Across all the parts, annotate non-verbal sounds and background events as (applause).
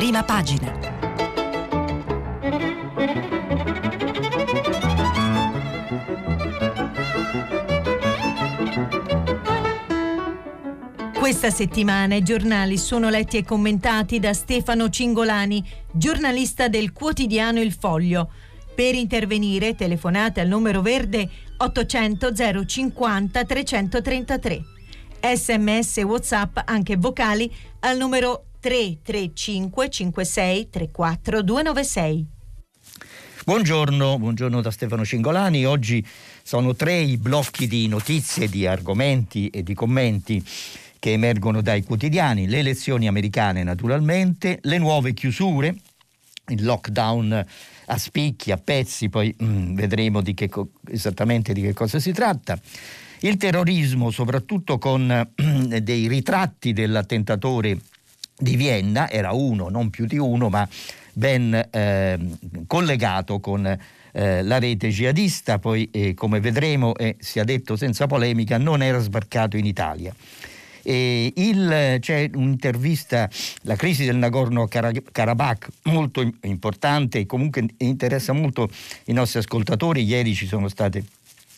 prima pagina. Questa settimana i giornali sono letti e commentati da Stefano Cingolani, giornalista del quotidiano Il Foglio. Per intervenire telefonate al numero verde 800 050 333. Sms WhatsApp anche vocali al numero 335 56 34 296. Buongiorno, buongiorno da Stefano Cingolani. Oggi sono tre i blocchi di notizie, di argomenti e di commenti che emergono dai quotidiani, le elezioni americane naturalmente, le nuove chiusure, il lockdown a spicchi, a pezzi, poi mm, vedremo di che, esattamente di che cosa si tratta. Il terrorismo, soprattutto con mm, (clears throat) dei ritratti dell'attentatore di Vienna, era uno, non più di uno, ma ben eh, collegato con eh, la rete jihadista, poi eh, come vedremo, e sia detto senza polemica, non era sbarcato in Italia. Il, c'è un'intervista, la crisi del Nagorno-Karabakh, molto importante e comunque interessa molto i nostri ascoltatori. Ieri ci sono state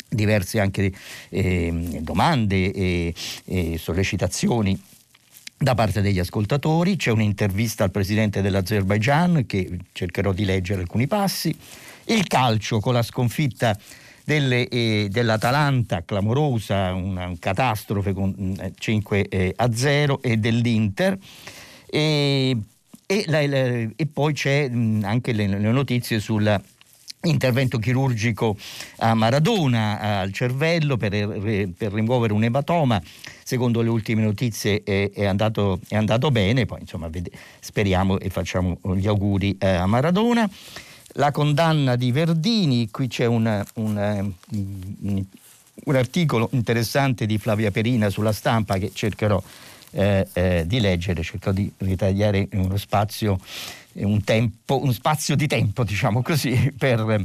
diverse anche eh, domande e, e sollecitazioni da parte degli ascoltatori, c'è un'intervista al presidente dell'Azerbaigian che cercherò di leggere alcuni passi, il calcio con la sconfitta delle, eh, dell'Atalanta clamorosa, una, una catastrofe con 5 mm, eh, a 0 e dell'Inter. E, e, la, la, e poi c'è mh, mm, anche le, le notizie sul intervento chirurgico a Maradona al cervello per, per, rimuovere un ematoma secondo le ultime notizie è, è, andato, è andato, bene poi insomma vede, speriamo e facciamo gli auguri eh, a Maradona. La condanna di Verdini qui c'è un, un, un, un articolo interessante di Flavia Perina sulla stampa che cercherò eh, eh, di leggere cercherò di ritagliare uno spazio un, tempo, spazio di tempo, diciamo così, per,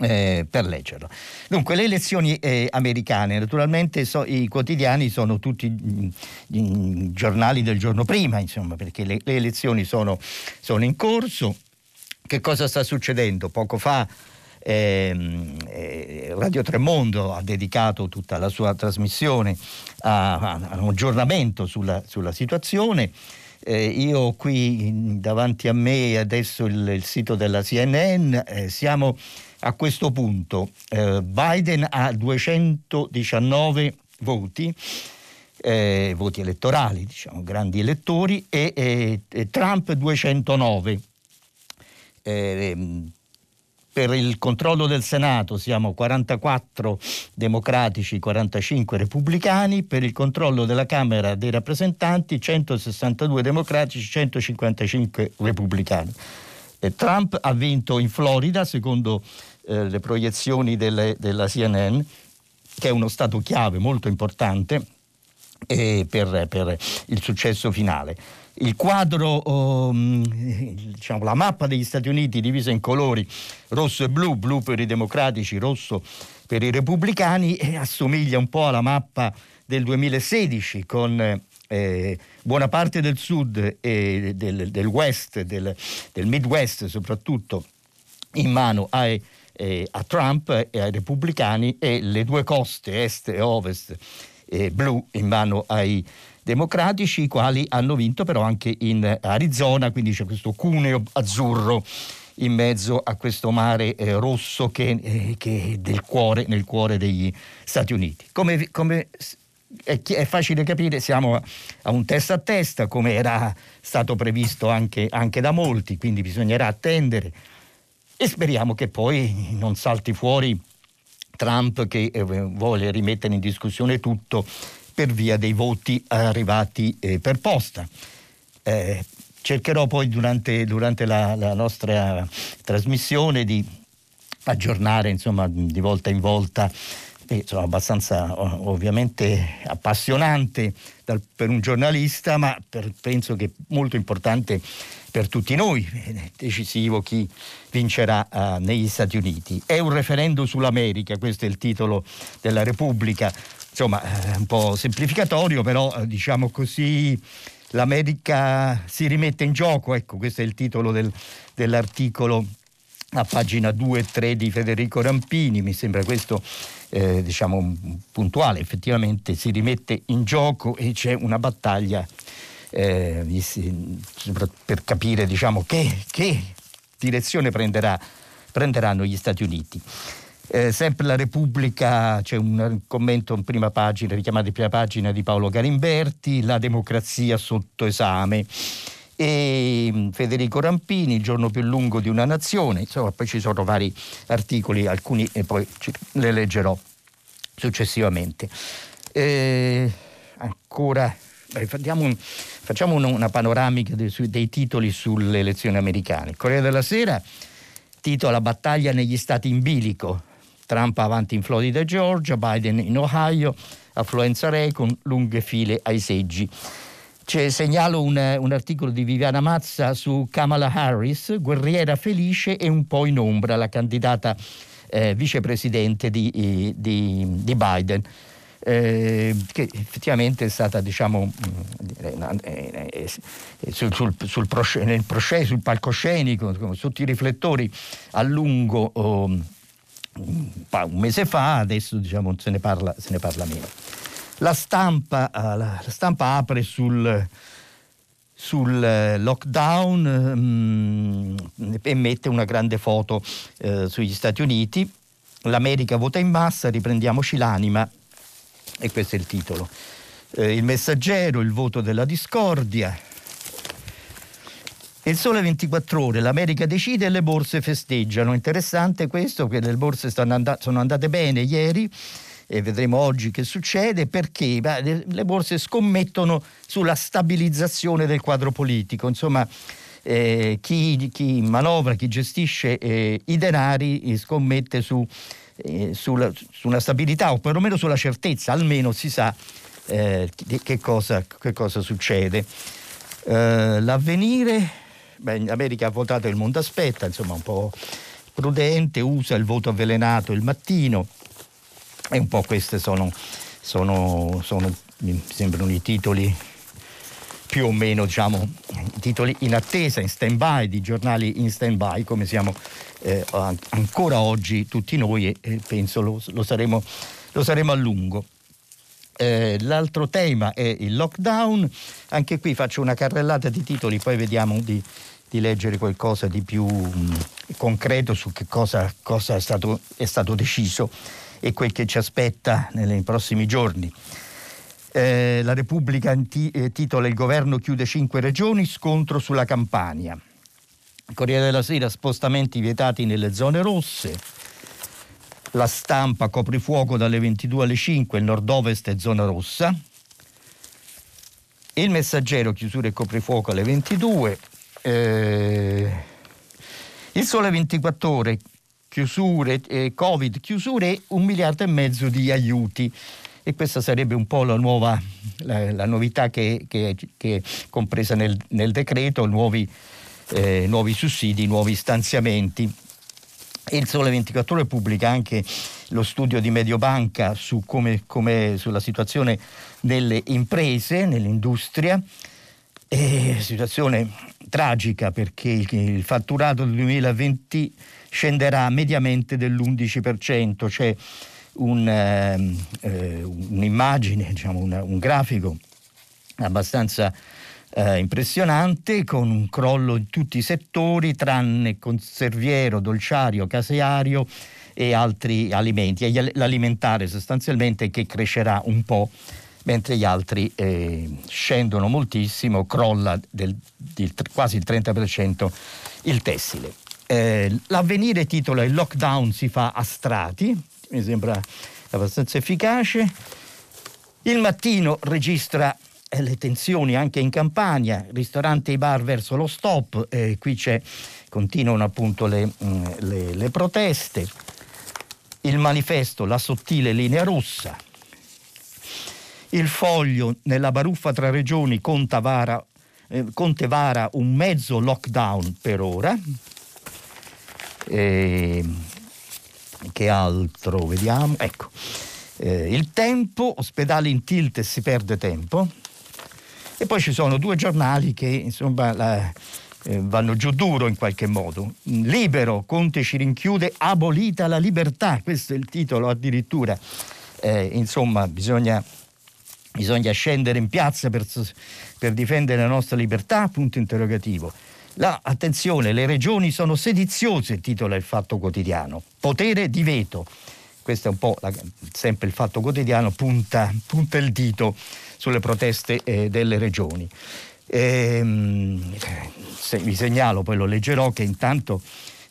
eh, per leggerlo. Dunque, le elezioni eh, americane, naturalmente so, i quotidiani sono tutti i, i, giornali del giorno prima, insomma, perché le, le elezioni sono, sono, in corso. Che cosa sta succedendo? Poco fa ehm, eh, Radio Tremondo ha dedicato tutta la sua trasmissione a, a, un aggiornamento sulla, sulla situazione. Eh, io qui davanti a me adesso il, il sito della CNN, eh, siamo a questo punto. Eh, Biden ha 219 voti. Eh, voti elettorali, diciamo, grandi elettori, e, e Trump 209. Eh, per il controllo del Senato siamo 44 democratici, 45 repubblicani, per il controllo della Camera dei rappresentanti 162 democratici, 155 repubblicani. Trump ha vinto in Florida, secondo eh, le proiezioni delle, della CNN, che è uno stato chiave molto importante eh, per, per il successo finale. Il quadro, um, diciamo, la mappa degli Stati Uniti divisa in colori rosso e blu, blu per i democratici, rosso per i repubblicani, eh, assomiglia un po' alla mappa del 2016 con eh, buona parte del sud e del, del west, del, del, midwest soprattutto, in mano ai, eh, a Trump e ai repubblicani e le due coste, est e ovest, eh, blu in mano ai democratici, i quali hanno vinto però anche in Arizona, quindi c'è questo cuneo azzurro in mezzo a questo mare eh, rosso che, eh, che, del cuore, nel cuore degli Stati Uniti. Come, come è, è, facile capire, siamo a, un testa a testa, come era stato previsto anche, anche da molti, quindi bisognerà attendere e speriamo che poi non salti fuori Trump che eh, vuole rimettere in discussione tutto per via dei voti arrivati eh, per posta. Eh, cercherò poi durante, durante la, la, nostra trasmissione di aggiornare insomma, di volta in volta insomma, abbastanza ovviamente appassionante dal, per un giornalista, ma per, penso che molto importante per tutti noi, decisivo chi vincerà uh, negli Stati Uniti. È un referendum sull'America, questo è il titolo della Repubblica. Insomma eh, un po' semplificatorio, però eh, diciamo così L'America si rimette in gioco, ecco questo è il titolo del, dell'articolo a pagina 2 e 3 di Federico Rampini, mi sembra questo eh, diciamo puntuale, effettivamente si rimette in gioco e c'è una battaglia eh, per capire diciamo, che, che direzione prenderà, prenderanno gli Stati Uniti. Eh, sempre la Repubblica, c'è un commento in prima pagina, richiamato in prima pagina di Paolo Garimberti, la democrazia sotto esame. E mm, Federico Rampini, il giorno più lungo di una nazione, insomma poi ci sono vari articoli, alcuni e poi le leggerò successivamente. Eh, ancora, beh, un, facciamo una panoramica dei, dei titoli sulle elezioni americane. Corriere della Sera titola Battaglia negli stati in bilico, Trump avanti in Florida e Georgia, Biden in Ohio, affluenza re con lunghe file ai seggi. C'è, segnalo un, un, articolo di Viviana Mazza su Kamala Harris, guerriera felice e un po' in ombra, la candidata eh, vicepresidente di, di, di Biden. Eh, che effettivamente è stata diciamo mm, eh, eh, sul, sul, sul, nel processo, sul palcoscenico, sotto i riflettori a lungo oh, un mese fa, adesso diciamo, se, ne parla, se ne parla meno. La stampa, eh, la stampa apre sul, sul eh, lockdown mh, mm, e mette una grande foto eh, sugli Stati Uniti. L'America vota in massa, riprendiamoci l'anima. E questo è il titolo. Eh, il messaggero, il voto della discordia, il sole 24 ore, l'America decide e le borse festeggiano. Interessante questo, che le borse and- sono andate bene ieri e vedremo oggi che succede perché le borse scommettono sulla stabilizzazione del quadro politico. Insomma, eh, chi, chi, manovra, chi gestisce eh, i denari eh, scommette su, eh, sulla, su, una stabilità o perlomeno sulla certezza, almeno si sa eh, che cosa, che, cosa, succede. Eh, l'avvenire Beh, America ha votato il mondo aspetta, insomma un po' prudente, usa il voto avvelenato il mattino e un po' questi sono, sono, sono, mi sembrano i titoli più o meno diciamo titoli in attesa, in stand by, di giornali in stand by come siamo eh, ancora oggi tutti noi e, e penso lo, lo, saremo, lo saremo a lungo. Eh, l'altro tema è il lockdown, anche qui faccio una carrellata di titoli, poi vediamo di, di leggere qualcosa di più mh, concreto su che cosa, cosa è, stato, è, stato, deciso e quel che ci aspetta nei prossimi giorni. Eh, la Repubblica anti, eh, titola Il governo chiude cinque regioni, scontro sulla Campania. Corriere della Sera, spostamenti vietati nelle zone rosse la stampa coprifuoco dalle 22 alle 5, il nord-ovest è zona rossa, il messaggero chiusura e coprifuoco alle 22, eh, il sole 24 ore, chiusure, eh, covid, chiusure un miliardo e mezzo di aiuti e questa sarebbe un po' la nuova la, la novità che, è compresa nel, nel decreto, nuovi, eh, nuovi sussidi, nuovi stanziamenti. E il Sole 24 Ore pubblica anche lo studio di Mediobanca su come, come, sulla situazione delle imprese, nell'industria. E situazione tragica perché il, fatturato del 2020 scenderà mediamente dell'11%, c'è un, ehm, eh, un'immagine, diciamo, una, un grafico abbastanza eh, impressionante con un crollo in tutti i settori tranne conserviero, dolciario, caseario e altri alimenti. L'alimentare sostanzialmente che crescerà un po' mentre gli altri eh, scendono moltissimo, crolla del, del, quasi il 30% il tessile. Eh, l'avvenire titola Il lockdown si fa a strati, mi sembra abbastanza efficace. Il mattino registra eh, le tensioni anche in Campania, ristoranti e bar verso lo stop, eh, qui continuano appunto le, mm, le, le, proteste, il manifesto La sottile linea rossa, il foglio nella baruffa tra regioni Conte vara, eh, Conte vara un mezzo lockdown per ora. E, che altro vediamo? Ecco, eh, il tempo, ospedale in tilt e si perde tempo E poi ci sono due giornali che insomma la, eh, vanno giù duro in qualche modo. Libero, Conte ci rinchiude, abolita la libertà, questo è il titolo addirittura. Eh, insomma, bisogna, bisogna, scendere in piazza per, per difendere la nostra libertà, punto interrogativo. La, attenzione, le regioni sono sediziose, titola il Fatto Quotidiano. Potere di veto. Questo è un po' la, sempre il Fatto Quotidiano, punta, punta il dito sulle proteste eh, delle regioni. Ehm, se, vi segnalo, poi lo leggerò, che intanto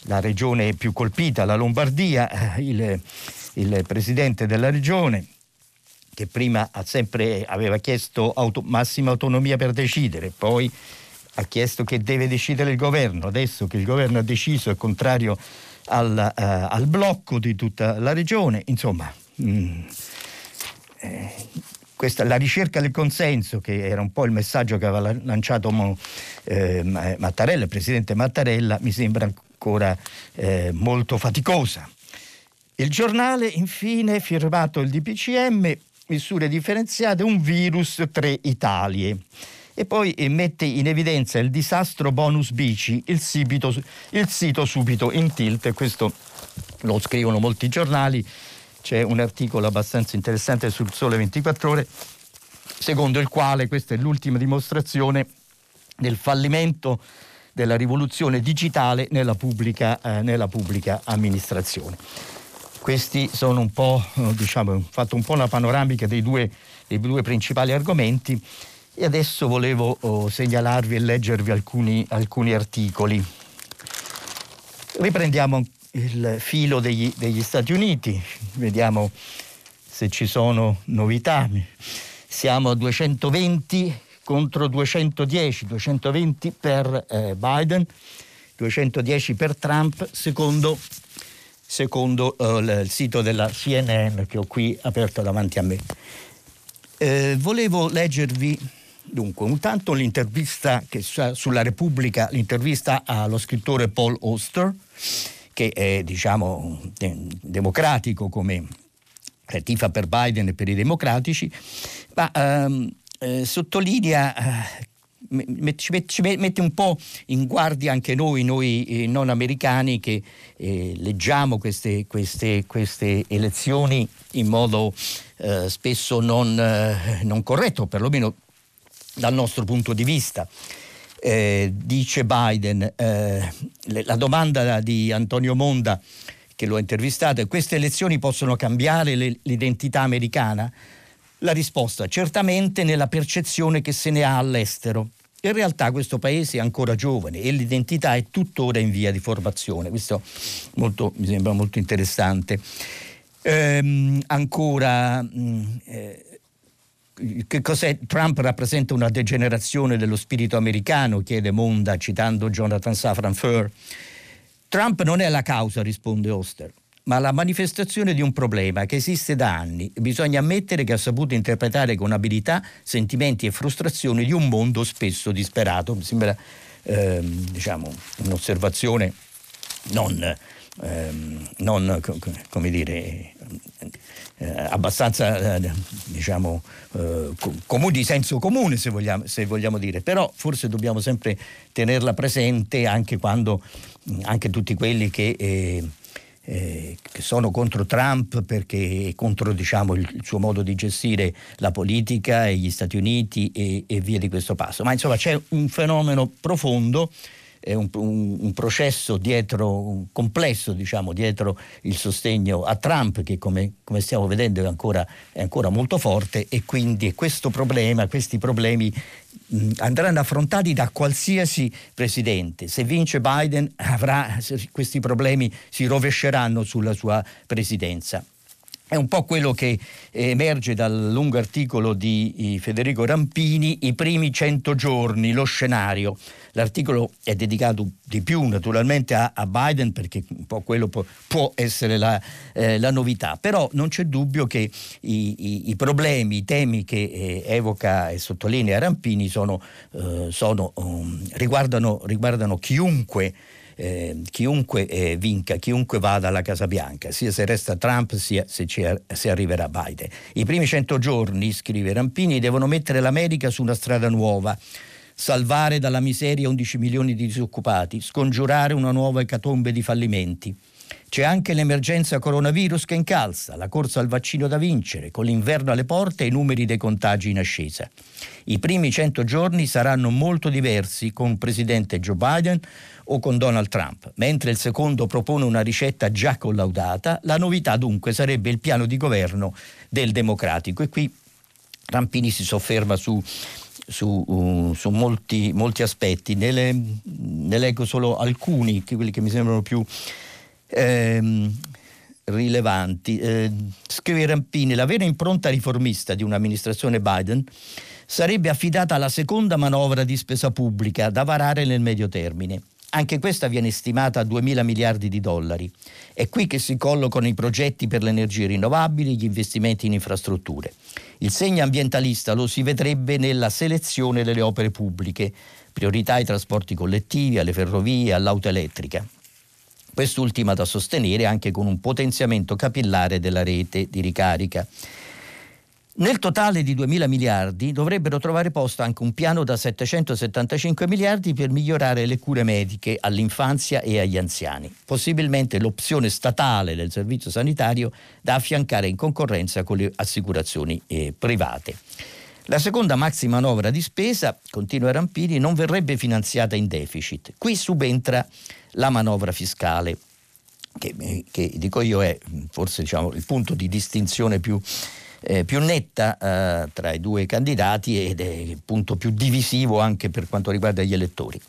la regione più colpita, la Lombardia, eh, il, il presidente della regione, che prima sempre, aveva chiesto auto, massima autonomia per decidere, poi ha chiesto che deve decidere il governo, adesso che il governo ha deciso è contrario al, uh, al blocco di tutta la regione, insomma, mh, mm, eh, questa, la ricerca del consenso, che era un po' il messaggio che aveva lanciato eh, Mattarella, il presidente Mattarella, mi sembra ancora eh, molto faticosa. Il giornale, infine, firmato il DPCM, misure differenziate, un virus, tre Italie e poi eh, mette in evidenza il disastro bonus bici, il, sibito, il sito subito in tilt, questo lo scrivono molti giornali, c'è un articolo abbastanza interessante sul Sole 24 ore, secondo il quale questa è l'ultima dimostrazione del fallimento della rivoluzione digitale nella pubblica, eh, nella pubblica amministrazione. Questi sono un po', eh, diciamo, ho fatto un po' una panoramica dei due, dei due principali argomenti. E adesso volevo oh, segnalarvi e leggervi alcuni, alcuni, articoli. Riprendiamo il filo degli, degli Stati Uniti, vediamo se ci sono novità. Siamo a 220 contro 210, 220 per eh, Biden, 210 per Trump, secondo, secondo uh, il sito della CNN che ho qui aperto davanti a me. Eh, volevo leggervi Dunque, intanto l'intervista che sulla Repubblica, l'intervista allo scrittore Paul Oster, che è diciamo democratico come tifa per Biden e per i democratici, ma ehm, eh, sottolinea eh, ci, mette un po' in guardia anche noi, noi eh, non americani che eh, leggiamo queste, queste, queste, elezioni in modo eh, spesso non, eh, non, corretto, perlomeno dal nostro punto di vista. Eh, dice Biden, la domanda di Antonio Monda che lo ha intervistato è queste elezioni possono cambiare le, l'identità americana? La risposta certamente nella percezione che se ne ha all'estero. In realtà questo paese è ancora giovane e l'identità è tuttora in via di formazione. Questo molto, mi sembra molto interessante. Ehm, ancora, mh, mm, eh? Trump rappresenta una degenerazione dello spirito americano, chiede Monda citando Jonathan Safran Foer. Trump non è la causa, risponde Oster, ma la manifestazione di un problema che esiste da anni. Bisogna ammettere che ha saputo interpretare con abilità sentimenti e frustrazioni di un mondo spesso disperato. Mi sembra ehm, diciamo, un'osservazione non, ehm, non come dire, eh, abbastanza eh, diciamo, eh, comune, di senso comune se vogliamo, se vogliamo, dire, però forse dobbiamo sempre tenerla presente anche quando anche tutti quelli che, eh, che sono contro Trump perché contro diciamo, il, suo modo di gestire la politica e gli Stati Uniti e, e via di questo passo. Ma insomma c'è un fenomeno profondo è un, un, un processo dietro, un complesso diciamo, dietro il sostegno a Trump che come, come stiamo vedendo è ancora, è ancora, molto forte e quindi questo problema, questi problemi andranno affrontati da qualsiasi presidente. Se vince Biden avrà, questi problemi si rovesceranno sulla sua presidenza. È un po' quello che emerge dal lungo articolo di Federico Rampini, i primi cento giorni, lo scenario. L'articolo è dedicato di più naturalmente a, a Biden perché un po' quello può, può essere la, eh, la, novità, però non c'è dubbio che i, i, i problemi, i temi che eh, evoca e sottolinea Rampini sono, eh, sono, um, riguardano, riguardano chiunque eh, chiunque eh, vinca, chiunque vada alla Casa Bianca, sia se resta Trump sia se, se arriverà Biden. I primi 100 giorni, scrive Rampini, devono mettere l'America su una strada nuova salvare dalla miseria 11 milioni di disoccupati, scongiurare una nuova ecatombe di fallimenti. C'è anche l'emergenza coronavirus che incalza, la corsa al vaccino da vincere, con l'inverno alle porte e i numeri dei contagi in ascesa. I primi 100 giorni saranno molto diversi con il presidente Joe Biden o con Donald Trump, mentre il secondo propone una ricetta già collaudata, la novità dunque sarebbe il piano di governo del democratico. E qui Rampini si sofferma su su, uh, su molti, molti, aspetti, ne, le, ne, leggo solo alcuni, quelli che mi sembrano più ehm, rilevanti. Eh, scrive Rampini, la vera impronta riformista di un'amministrazione Biden sarebbe affidata alla seconda manovra di spesa pubblica da varare nel medio termine. Anche questa viene stimata a 2 mila miliardi di dollari. È qui che si collocano i progetti per le energie rinnovabili e gli investimenti in infrastrutture. Il segno ambientalista lo si vedrebbe nella selezione delle opere pubbliche, priorità ai trasporti collettivi, alle ferrovie, all'auto elettrica. Quest'ultima da sostenere anche con un potenziamento capillare della rete di ricarica. Nel totale di 2.000 miliardi dovrebbero trovare posto anche un piano da 775 miliardi per migliorare le cure mediche all'infanzia e agli anziani, possibilmente l'opzione statale del servizio sanitario da affiancare in concorrenza con le assicurazioni eh, private. La seconda maxi manovra di spesa, continua Rampini, non verrebbe finanziata in deficit. Qui subentra la manovra fiscale, che, che dico io è forse diciamo, il punto di distinzione più eh, più netta eh, tra i due candidati ed è il punto più divisivo anche per quanto riguarda gli elettori.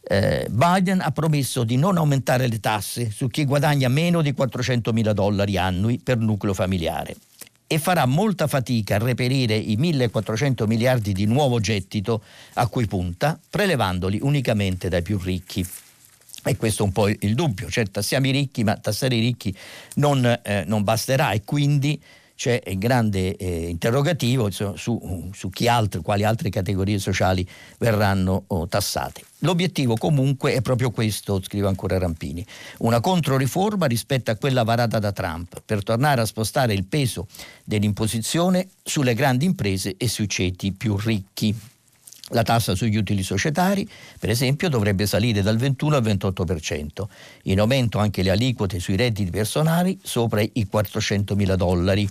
Eh, Biden ha promesso di non aumentare le tasse su chi guadagna meno di 400 mila dollari annui per nucleo familiare e farà molta fatica a reperire i 1400 miliardi di nuovo gettito a cui punta, prelevandoli unicamente dai più ricchi. E questo è un po' il dubbio, cioè tassiamo i ricchi, ma tassare i ricchi non, eh, non basterà e quindi c'è un grande eh, interrogativo insomma, su, su, chi altri, quali altre categorie sociali verranno oh, tassate. L'obiettivo comunque è proprio questo, scrive ancora Rampini, una controriforma rispetto a quella varata da Trump per tornare a spostare il peso dell'imposizione sulle grandi imprese e sui ceti più ricchi. La tassa sugli utili societari, per esempio, dovrebbe salire dal 21 al 28%. In aumento anche le aliquote sui redditi personali sopra i 400 mila dollari.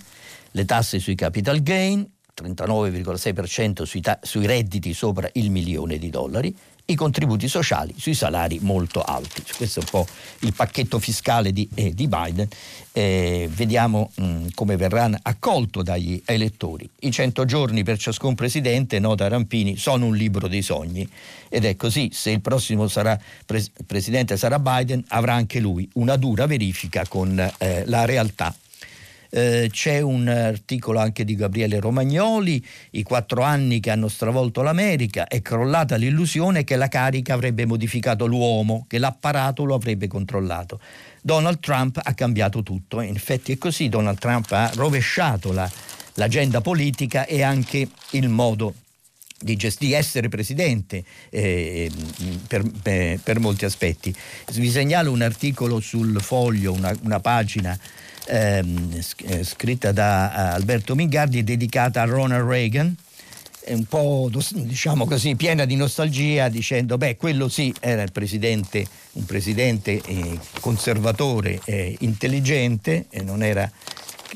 Le tasse sui capital gain, 39,6% sui, ta- sui redditi sopra il milione di dollari i contributi sociali sui salari molto alti. Questo è un po' il pacchetto fiscale di, eh, di Biden. Eh, vediamo mh, mm, come verrà accolto dagli elettori. I 100 giorni per ciascun presidente, nota Rampini, sono un libro dei sogni. Ed è così, se il prossimo sarà, pres- presidente sarà Biden, avrà anche lui una dura verifica con eh, la realtà eh, c'è un articolo anche di Gabriele Romagnoli, i quattro anni che hanno stravolto l'America, è crollata l'illusione che la carica avrebbe modificato l'uomo, che l'apparato lo avrebbe controllato. Donald Trump ha cambiato tutto, in effetti è così, Donald Trump ha rovesciato la, l'agenda politica e anche il modo di, gest- di, essere presidente eh, per, per, molti aspetti. Vi segnalo un articolo sul foglio, una, una pagina ehm, eh, scritta da eh, Alberto Mingardi dedicata a Ronald Reagan. Un po' diciamo così piena di nostalgia dicendo beh quello sì era il presidente un presidente eh, conservatore e intelligente e non era,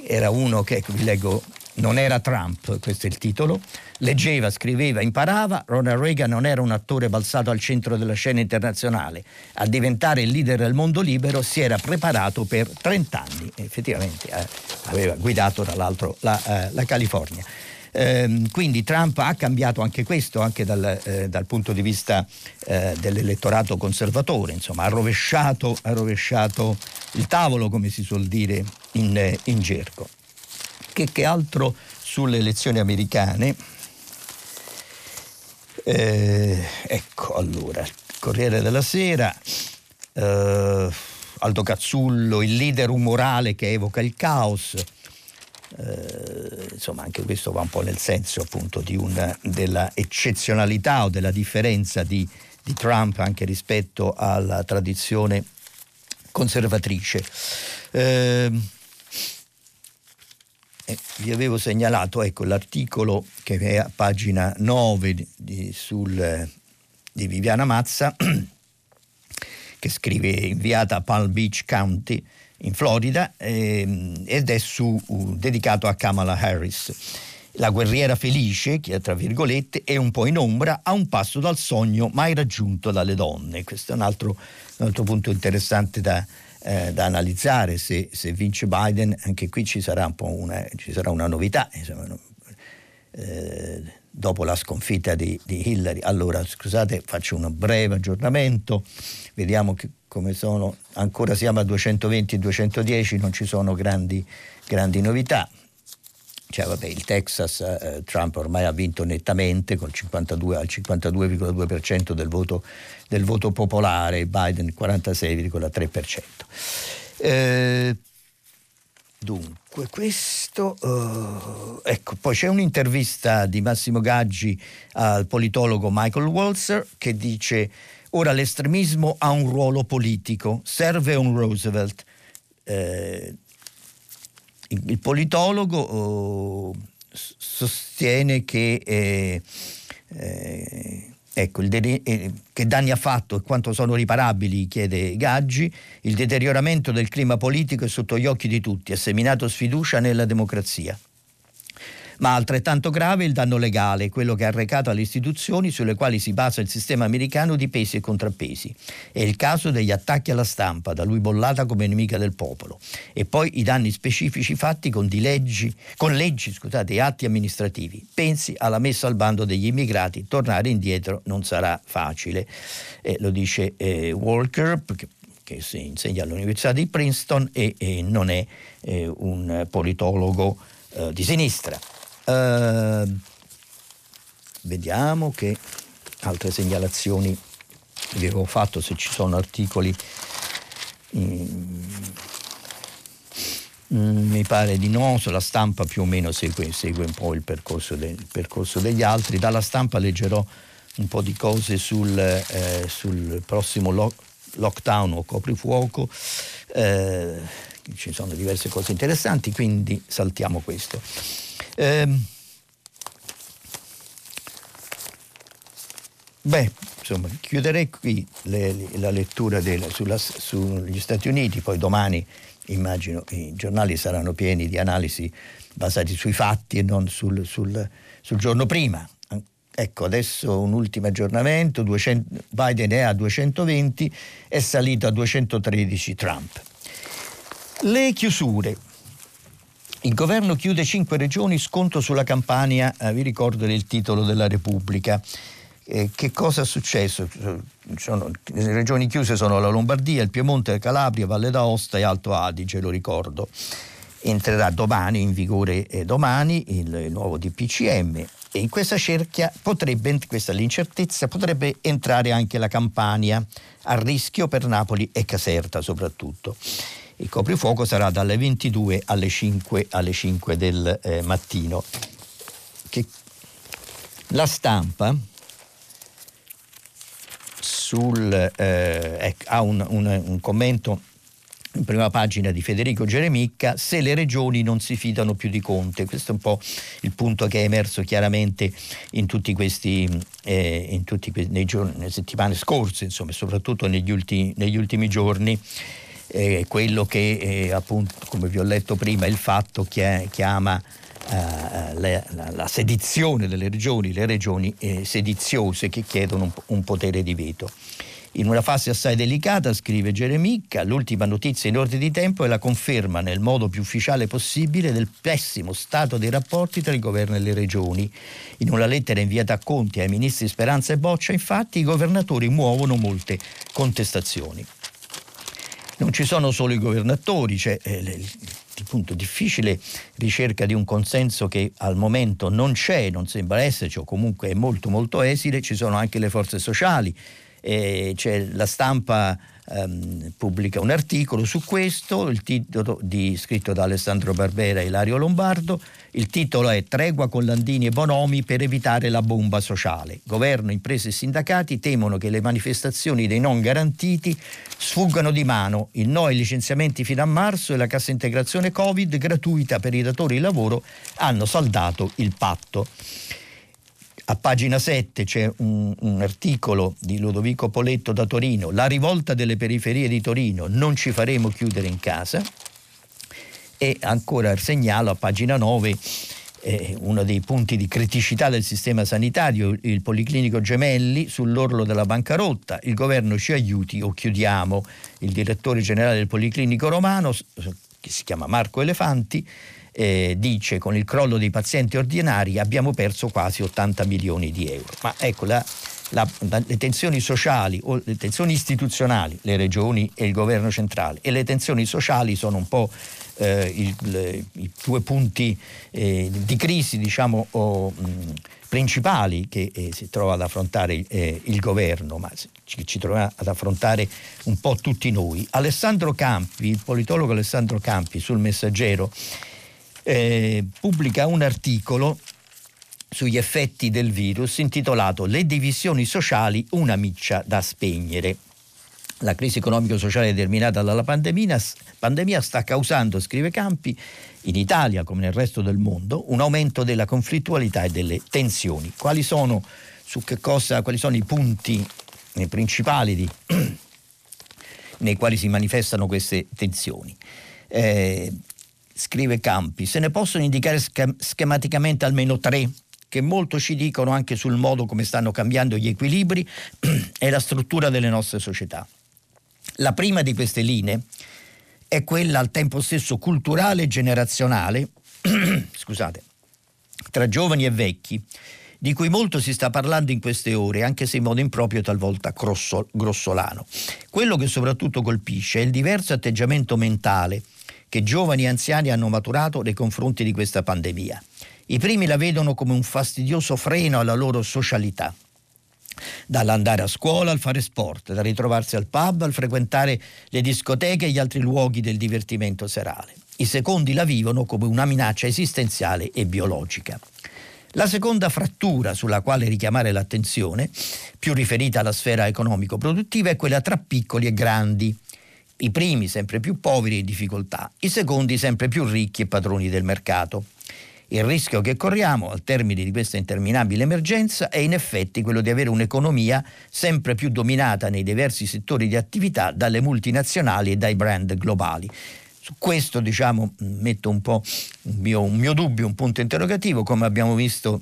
era uno che vi leggo non era Trump, questo è il titolo, leggeva, scriveva, imparava, Ronald Reagan non era un attore balzato al centro della scena internazionale, a diventare il leader del mondo libero si era preparato per 30 anni, effettivamente eh, aveva guidato tra l'altro la, eh, la California. Eh, quindi Trump ha cambiato anche questo, anche dal, eh, dal punto di vista eh, dell'elettorato conservatore, insomma ha rovesciato, ha rovesciato, il tavolo, come si suol dire in, in gergo che, che altro sulle elezioni americane. Eh, ecco allora, Corriere della Sera, eh, Aldo Cazzullo, il leader umorale che evoca il caos. Eh, insomma, anche questo va un po' nel senso appunto di una, della eccezionalità o della differenza di, di Trump anche rispetto alla tradizione conservatrice. Eh, eh, vi avevo segnalato ecco, l'articolo che è a pagina 9 di, di, sul, di Viviana Mazza (clears throat) che scrive inviata a Palm Beach County in Florida eh, ed è su, uh, dedicato a Kamala Harris. La guerriera felice, che tra virgolette è un po' in ombra, a un passo dal sogno mai raggiunto dalle donne. Questo è un altro, un altro punto interessante da, eh, da analizzare. Se, se, vince Biden, anche qui ci sarà un po' una, sarà una novità. Insomma, eh, dopo la sconfitta di, di, Hillary. Allora, scusate, faccio un breve aggiornamento, vediamo che, come sono, ancora siamo a 220-210, non ci sono grandi, grandi novità. Cioè, vabbè, il Texas, eh, Trump ormai ha vinto nettamente col 52, al 52,2% del voto, del voto popolare, Biden il 46,3%. Eh, Dunque, questo. Uh, ecco, poi c'è un'intervista di Massimo Gaggi al politologo Michael Walzer che dice: Ora l'estremismo ha un ruolo politico, serve un Roosevelt. Eh, il, politologo uh, sostiene che. Eh, eh Ecco, de- eh, che danni ha fatto e quanto sono riparabili, chiede Gaggi, il deterioramento del clima politico è sotto gli occhi di tutti, ha seminato sfiducia nella democrazia ma altrettanto grave il danno legale, quello che ha arrecato alle istituzioni sulle quali si basa il sistema americano di pesi e contrappesi. È il caso degli attacchi alla stampa, da lui bollata come nemica del popolo, e poi i danni specifici fatti con, leggi, con leggi scusate, e atti amministrativi. Pensi alla messa al bando degli immigrati, tornare indietro non sarà facile. Eh, lo dice eh, Walker, che, si insegna all'Università di Princeton e, e non è eh, un politologo eh, di sinistra. Uh, vediamo che altre segnalazioni vi avevo fatto se ci sono articoli. In, mm, mi pare di no, sulla stampa più o meno segue, segue un po' il percorso, de, il percorso, degli altri. Dalla stampa leggerò un po' di cose sul, eh, sul prossimo lo, lockdown o coprifuoco. Eh, ci sono diverse cose interessanti, quindi saltiamo questo. Eh, beh, insomma, chiuderei qui le, la lettura della, sulla, sugli Stati Uniti, poi domani immagino i giornali saranno pieni di analisi basati sui fatti e non sul, sul, sul giorno prima. Ecco, adesso un ultimo aggiornamento, 200, Biden è a 220, è salito a 213 Trump. Le chiusure. Il governo chiude cinque regioni, sconto sulla Campania, eh, vi ricordo il titolo della Repubblica. Eh, che cosa è successo? Sono, le regioni chiuse sono la Lombardia, il Piemonte, la Calabria, Valle d'Aosta e Alto Adige, lo ricordo. Entrerà domani in vigore eh, domani il, il, nuovo DPCM e in questa cerchia potrebbe, questa l'incertezza, potrebbe entrare anche la Campania, a rischio per Napoli e Caserta soprattutto. Il coprifuoco sarà dalle 22 alle 5, alle 5 del eh, mattino. Che la stampa sul, eh, ecco, ha un, un, un commento in prima pagina di Federico Geremicca, se le regioni non si fidano più di Conte. Questo è un po' il punto che è emerso chiaramente in tutti questi, eh, in tutti, nei giorni, nelle settimane scorse, insomma, soprattutto negli, ultimi, negli ultimi giorni eh, quello che eh, appunto, come vi ho letto prima, il fatto chiama eh, la, la, la, sedizione delle regioni, le regioni eh, sediziose che chiedono un, un, potere di veto. In una fase assai delicata, scrive Geremicca, l'ultima notizia in ordine di tempo è la conferma nel modo più ufficiale possibile del pessimo stato dei rapporti tra il governo e le regioni. In una lettera inviata a Conti ai ministri Speranza e Boccia, infatti, i governatori muovono molte contestazioni non ci sono solo i governatori, c'è eh, il punto difficile ricerca di un consenso che al momento non c'è, non sembra esserci o comunque è molto molto esile, ci sono anche le forze sociali, eh, c'è la stampa ehm, pubblica un articolo su questo, il titolo di, scritto da Alessandro Barbera e Ilario Lombardo, Il titolo è Tregua con Landini e Bonomi per evitare la bomba sociale. Governo, imprese e sindacati temono che le manifestazioni dei non garantiti sfuggano di mano. Il no ai licenziamenti fino a marzo e la cassa integrazione Covid gratuita per i datori di lavoro hanno saldato il patto. A pagina 7 c'è un, un, articolo di Ludovico Poletto da Torino, La rivolta delle periferie di Torino, non ci faremo chiudere in casa. E ancora segnalo a pagina 9 eh, uno dei punti di criticità del sistema sanitario, il Policlinico Gemelli sull'orlo della bancarotta, il governo ci aiuti o chiudiamo. Il direttore generale del Policlinico Romano, che si chiama Marco Elefanti, eh, dice con il crollo dei pazienti ordinari abbiamo perso quasi 80 milioni di euro. Ma ecco, la, la, le tensioni sociali o le tensioni istituzionali, le regioni e il governo centrale, e le tensioni sociali sono un po' eh, il, le, i due punti eh, di crisi diciamo, o, mh, principali che eh, si trova ad affrontare eh, il governo, ma ci, ci troviamo ad affrontare un po' tutti noi. Alessandro Campi, il politologo Alessandro Campi sul Messaggero, eh, pubblica un articolo sugli effetti del virus intitolato Le divisioni sociali, una miccia da spegnere. La crisi economico-sociale determinata dalla pandemia, pandemia, sta causando, scrive Campi, in Italia come nel resto del mondo, un aumento della conflittualità e delle tensioni. Quali sono, cosa, quali sono i punti eh, principali di, (clears throat) nei quali si manifestano queste tensioni? Eh, scrive Campi, se ne possono indicare schematicamente almeno tre che molto ci dicono anche sul modo come stanno cambiando gli equilibri (clears throat) e la struttura delle nostre società. La prima di queste linee è quella al tempo stesso culturale e generazionale, (clears throat) scusate, tra giovani e vecchi, di cui molto si sta parlando in queste ore, anche se in modo improprio talvolta grossolano. Quello che soprattutto colpisce è il diverso atteggiamento mentale che giovani e anziani hanno maturato nei confronti di questa pandemia. I primi la vedono come un fastidioso freno alla loro socialità. Dall'andare a scuola al fare sport, dal ritrovarsi al pub al frequentare le discoteche e gli altri luoghi del divertimento serale. I secondi la vivono come una minaccia esistenziale e biologica. La seconda frattura sulla quale richiamare l'attenzione, più riferita alla sfera economico-produttiva, è quella tra piccoli e grandi, i primi sempre più poveri e in difficoltà, i secondi sempre più ricchi e padroni del mercato. Il rischio che corriamo al termine di questa interminabile emergenza è in effetti quello di avere un'economia sempre più dominata nei diversi settori di attività dalle multinazionali e dai brand globali. Su questo diciamo, metto un po' un mio, un mio dubbio, un punto interrogativo, come abbiamo visto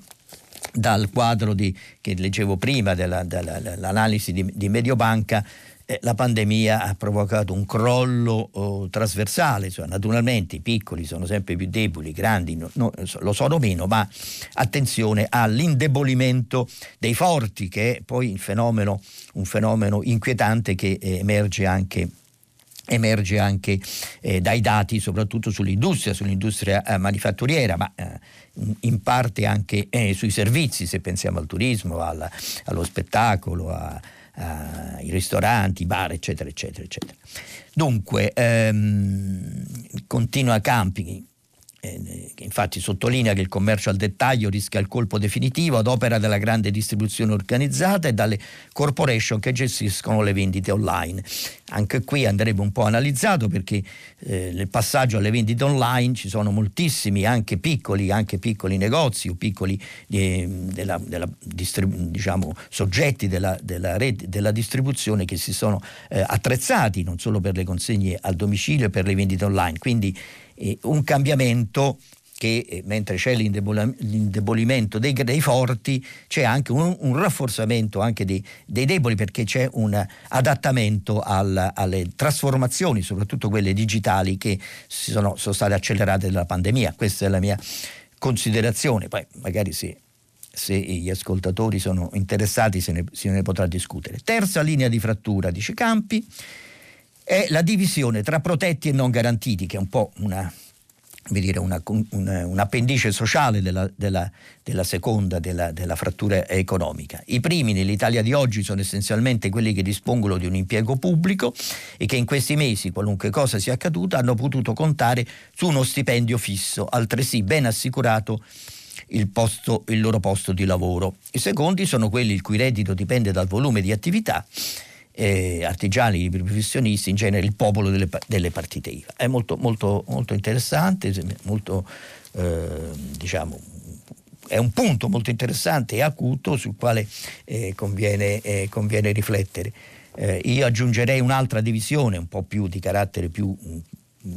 dal quadro di, che leggevo prima dell'analisi di, di Mediobanca eh, la pandemia ha provocato un crollo oh, trasversale, cioè, naturalmente i piccoli sono sempre più deboli, i grandi no, no, lo sono meno, ma attenzione all'indebolimento dei forti, che è poi fenomeno, un fenomeno inquietante che eh, emerge anche emerge anche eh, dai dati soprattutto sull'industria, sull'industria eh, manifatturiera, ma eh, in parte anche eh, sui servizi, se pensiamo al turismo, al, allo spettacolo, a, uh, i ristoranti, i bar, eccetera, eccetera, eccetera. Dunque, ehm, continua Campi eh, che infatti sottolinea che il commercio al dettaglio rischia il colpo definitivo ad opera della grande distribuzione organizzata e dalle corporation che gestiscono le vendite online. Anche qui andrebbe un po' analizzato perché eh, nel passaggio alle vendite online ci sono moltissimi anche piccoli, anche piccoli negozi o piccoli eh, della, della diciamo, soggetti della, della, rete, della distribuzione che si sono eh, attrezzati non solo per le consegne al domicilio e per le vendite online. Quindi eh, un cambiamento che eh, mentre c'è l'indebolimento dei, dei, forti c'è anche un, un rafforzamento anche dei, dei, deboli perché c'è un adattamento al, alle trasformazioni, soprattutto quelle digitali che sono, sono, state accelerate dalla pandemia. Questa è la mia considerazione, poi magari se, se gli ascoltatori sono interessati se ne, se ne potrà discutere. Terza linea di frattura, dice Campi è la divisione tra protetti e non garantiti, che è un po' una dire, una, una, un appendice sociale della, della, della seconda, della, della, frattura economica. I primi nell'Italia di oggi sono essenzialmente quelli che dispongono di un impiego pubblico e che in questi mesi, qualunque cosa sia accaduta, hanno potuto contare su uno stipendio fisso, altresì ben assicurato il, posto, il loro posto di lavoro. I secondi sono quelli il cui reddito dipende dal volume di attività eh, artigiani, liberi professionisti, in genere il popolo delle, delle partite IVA. È molto, molto, molto interessante, molto, eh, diciamo, è un punto molto interessante e acuto sul quale eh, conviene, eh, conviene, riflettere. Eh, io aggiungerei un'altra divisione, un po' più di carattere più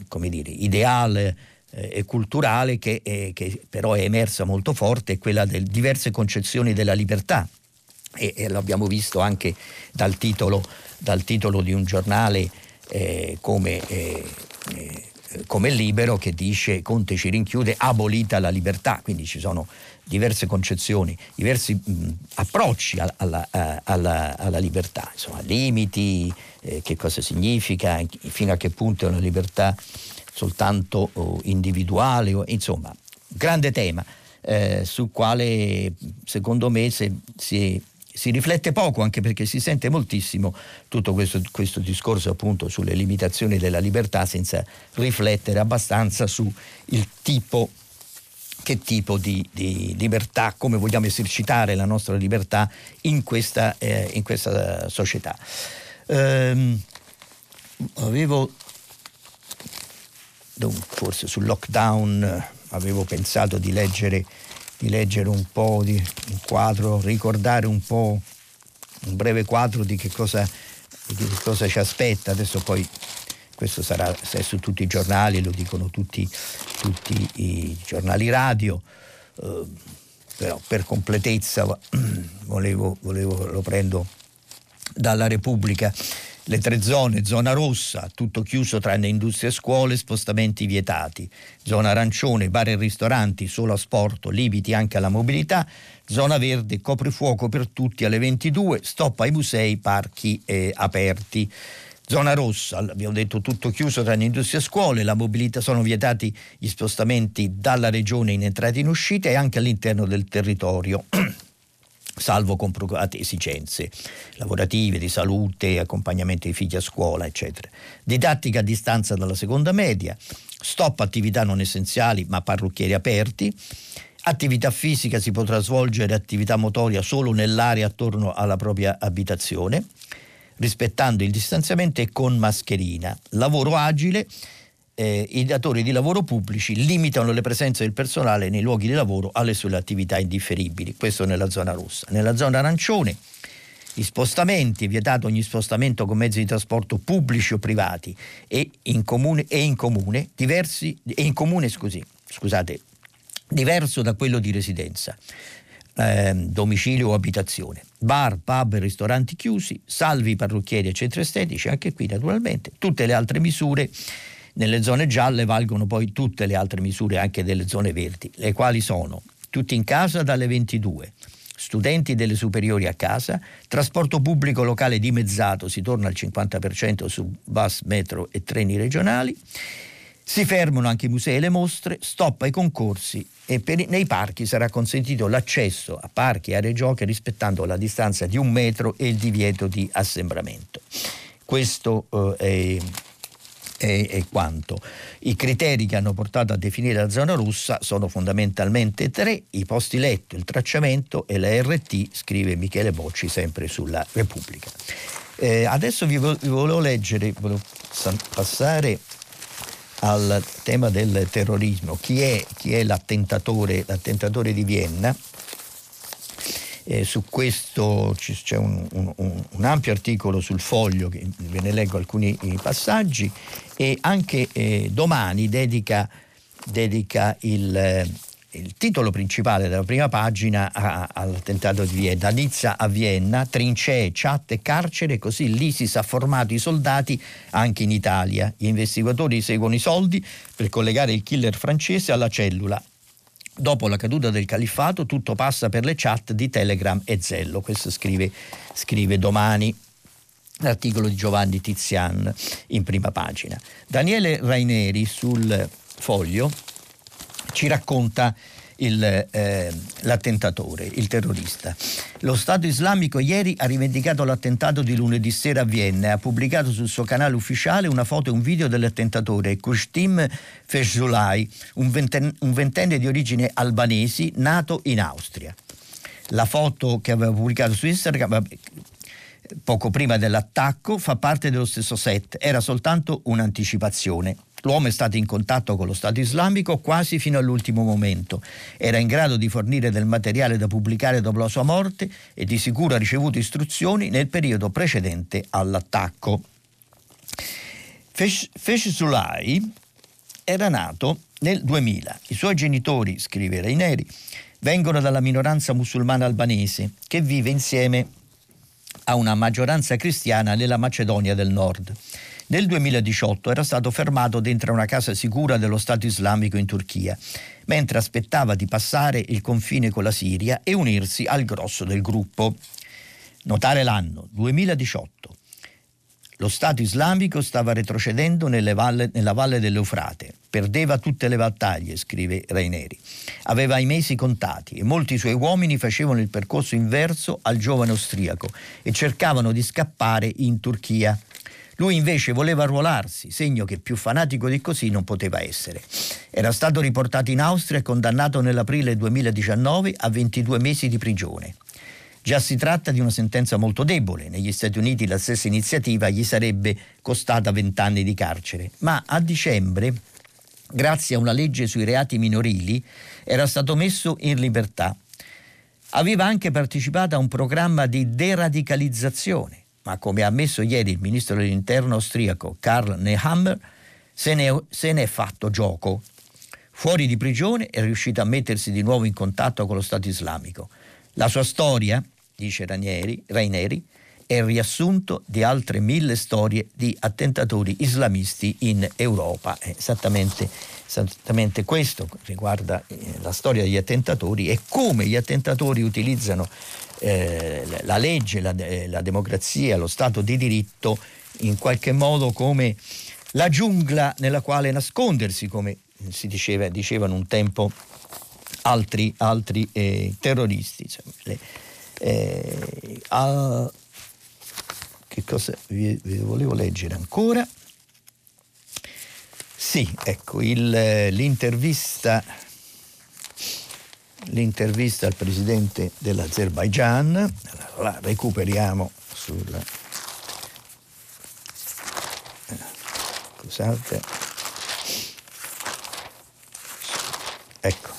come dire, ideale eh, e culturale, che, che però è emersa molto forte, è quella delle diverse concezioni della libertà e, e l'abbiamo visto anche dal titolo, dal titolo di un giornale eh, come, eh, eh, come Libero che dice Conte ci rinchiude abolita la libertà, quindi ci sono diverse concezioni, diversi mh, approcci alla, alla, alla, alla, libertà, insomma limiti, eh, che cosa significa, fino a che punto è una libertà soltanto oh, individuale, insomma, grande tema. Eh, sul quale secondo me se, si si riflette poco anche perché si sente moltissimo tutto questo, questo discorso appunto sulle limitazioni della libertà senza riflettere abbastanza su il tipo che tipo di, di, libertà, come vogliamo esercitare la nostra libertà in questa, eh, in questa società. Ehm, avevo, forse sul lockdown, avevo pensato di leggere di leggere un po' di un quadro, ricordare un po' un breve quadro di che cosa, di che cosa ci aspetta. Adesso poi questo sarà su tutti i giornali, lo dicono tutti, tutti i giornali radio, eh, però per completezza (clears throat) volevo, volevo, lo prendo dalla Repubblica le tre zone, zona rossa, tutto chiuso tranne industrie e scuole, spostamenti vietati. Zona arancione, bar e ristoranti, solo a sport, limiti anche alla mobilità. Zona verde, coprifuoco per tutti alle 22, stop ai musei, parchi eh, aperti. Zona rossa, abbiamo detto tutto chiuso tranne industrie e scuole, la mobilità sono vietati gli spostamenti dalla regione in entrata e in uscita e anche all'interno del territorio. (clears throat) salvo comprovate esigenze lavorative, di salute, accompagnamento dei figli a scuola, eccetera. Didattica a distanza dalla seconda media, stop attività non essenziali ma parrucchieri aperti, attività fisica si potrà svolgere attività motoria solo nell'area attorno alla propria abitazione, rispettando il distanziamento e con mascherina, lavoro agile, eh, i datori di lavoro pubblici limitano le presenze del personale nei luoghi di lavoro alle sue attività indifferibili, questo nella zona rossa. Nella zona arancione gli spostamenti, vietato ogni spostamento con mezzi di trasporto pubblici o privati e in comune, e in comune, diversi, e in comune scusi, scusate, diverso da quello di residenza. Eh, domicilio o abitazione, bar, pub e ristoranti chiusi, salvi parrucchieri e centri estetici, anche qui naturalmente, tutte le altre misure nelle zone gialle valgono poi tutte le altre misure anche delle zone verdi, le quali sono tutti in casa dalle 22, studenti delle superiori a casa, trasporto pubblico locale dimezzato, si torna al 50% su bus, metro e treni regionali, si fermano anche i musei e le mostre, stop ai concorsi e per, nei parchi sarà consentito l'accesso a parchi e aree giochi rispettando la distanza di un metro e il divieto di assembramento. Questo eh, è e, e, quanto. I criteri che hanno portato a definire la zona rossa sono fondamentalmente tre, i posti letto, il tracciamento e la RT, scrive Michele Bocci sempre sulla Repubblica. Eh, adesso vi, vo- vi, volevo leggere, volevo passare al tema del terrorismo. Chi è, chi è l'attentatore, l'attentatore di Vienna? Eh, su questo c'è un, un, un, ampio articolo sul foglio, che ve ne leggo alcuni passaggi, e anche eh, domani dedica, dedica il, eh, il, titolo principale della prima pagina all'attentato di Vienna, Nizza a Vienna, trincee, chat e carcere, così l'ISIS ha formato i soldati anche in Italia. Gli investigatori seguono i soldi per collegare il killer francese alla cellula Dopo la caduta del califfato tutto passa per le chat di Telegram e Zello, questo scrive, scrive domani l'articolo di Giovanni Tizian in prima pagina. Daniele Raineri sul foglio ci racconta il, eh, l'attentatore, il terrorista. Lo Stato islamico ieri ha rivendicato l'attentato di lunedì sera a Vienna ha pubblicato sul suo canale ufficiale una foto e un video dell'attentatore Kustim Fezulay, un, venten- un ventenne di origine albanesi nato in Austria. La foto che aveva pubblicato su Instagram poco prima dell'attacco fa parte dello stesso set, era soltanto un'anticipazione. L'uomo è stato in contatto con lo Stato islamico quasi fino all'ultimo momento. Era in grado di fornire del materiale da pubblicare dopo la sua morte e di sicuro ha ricevuto istruzioni nel periodo precedente all'attacco. Fesh Sulai era nato nel 2000. I suoi genitori, scrive Reineri, vengono dalla minoranza musulmana albanese che vive insieme a una maggioranza cristiana nella Macedonia del Nord. Nel 2018 era stato fermato dentro una casa sicura dello Stato islamico in Turchia, mentre aspettava di passare il confine con la Siria e unirsi al grosso del gruppo. Notare l'anno 2018. Lo Stato islamico stava retrocedendo valle, nella valle dell'Eufrate, perdeva tutte le battaglie, scrive Raineri. Aveva i mesi contati e molti suoi uomini facevano il percorso inverso al giovane austriaco e cercavano di scappare in Turchia. Lui invece voleva arruolarsi, segno che più fanatico di così non poteva essere. Era stato riportato in Austria e condannato nell'aprile 2019 a 22 mesi di prigione. Già si tratta di una sentenza molto debole. Negli Stati Uniti la stessa iniziativa gli sarebbe costata 20 anni di carcere. Ma a dicembre, grazie a una legge sui reati minorili, era stato messo in libertà. Aveva anche partecipato a un programma di deradicalizzazione ma come ha ammesso ieri il ministro dell'interno austriaco Karl Nehammer, se ne, se ne è fatto gioco. Fuori di prigione è riuscito a mettersi di nuovo in contatto con lo Stato islamico. La sua storia, dice Ranieri, Raineri, è il riassunto di altre mille storie di attentatori islamisti in Europa. Esattamente, esattamente questo riguarda eh, la storia degli attentatori e come gli attentatori utilizzano eh, la legge, la, la democrazia, lo Stato di diritto in qualche modo come la giungla nella quale nascondersi, come si diceva, dicevano un tempo altri, altri eh, terroristi. Insomma, le, eh, a, che cosa vi, vi, volevo leggere ancora? Sì, ecco, il, l'intervista l'intervista al presidente dell'Azerbaigian, la recuperiamo sul... Eh, scusate. Ecco,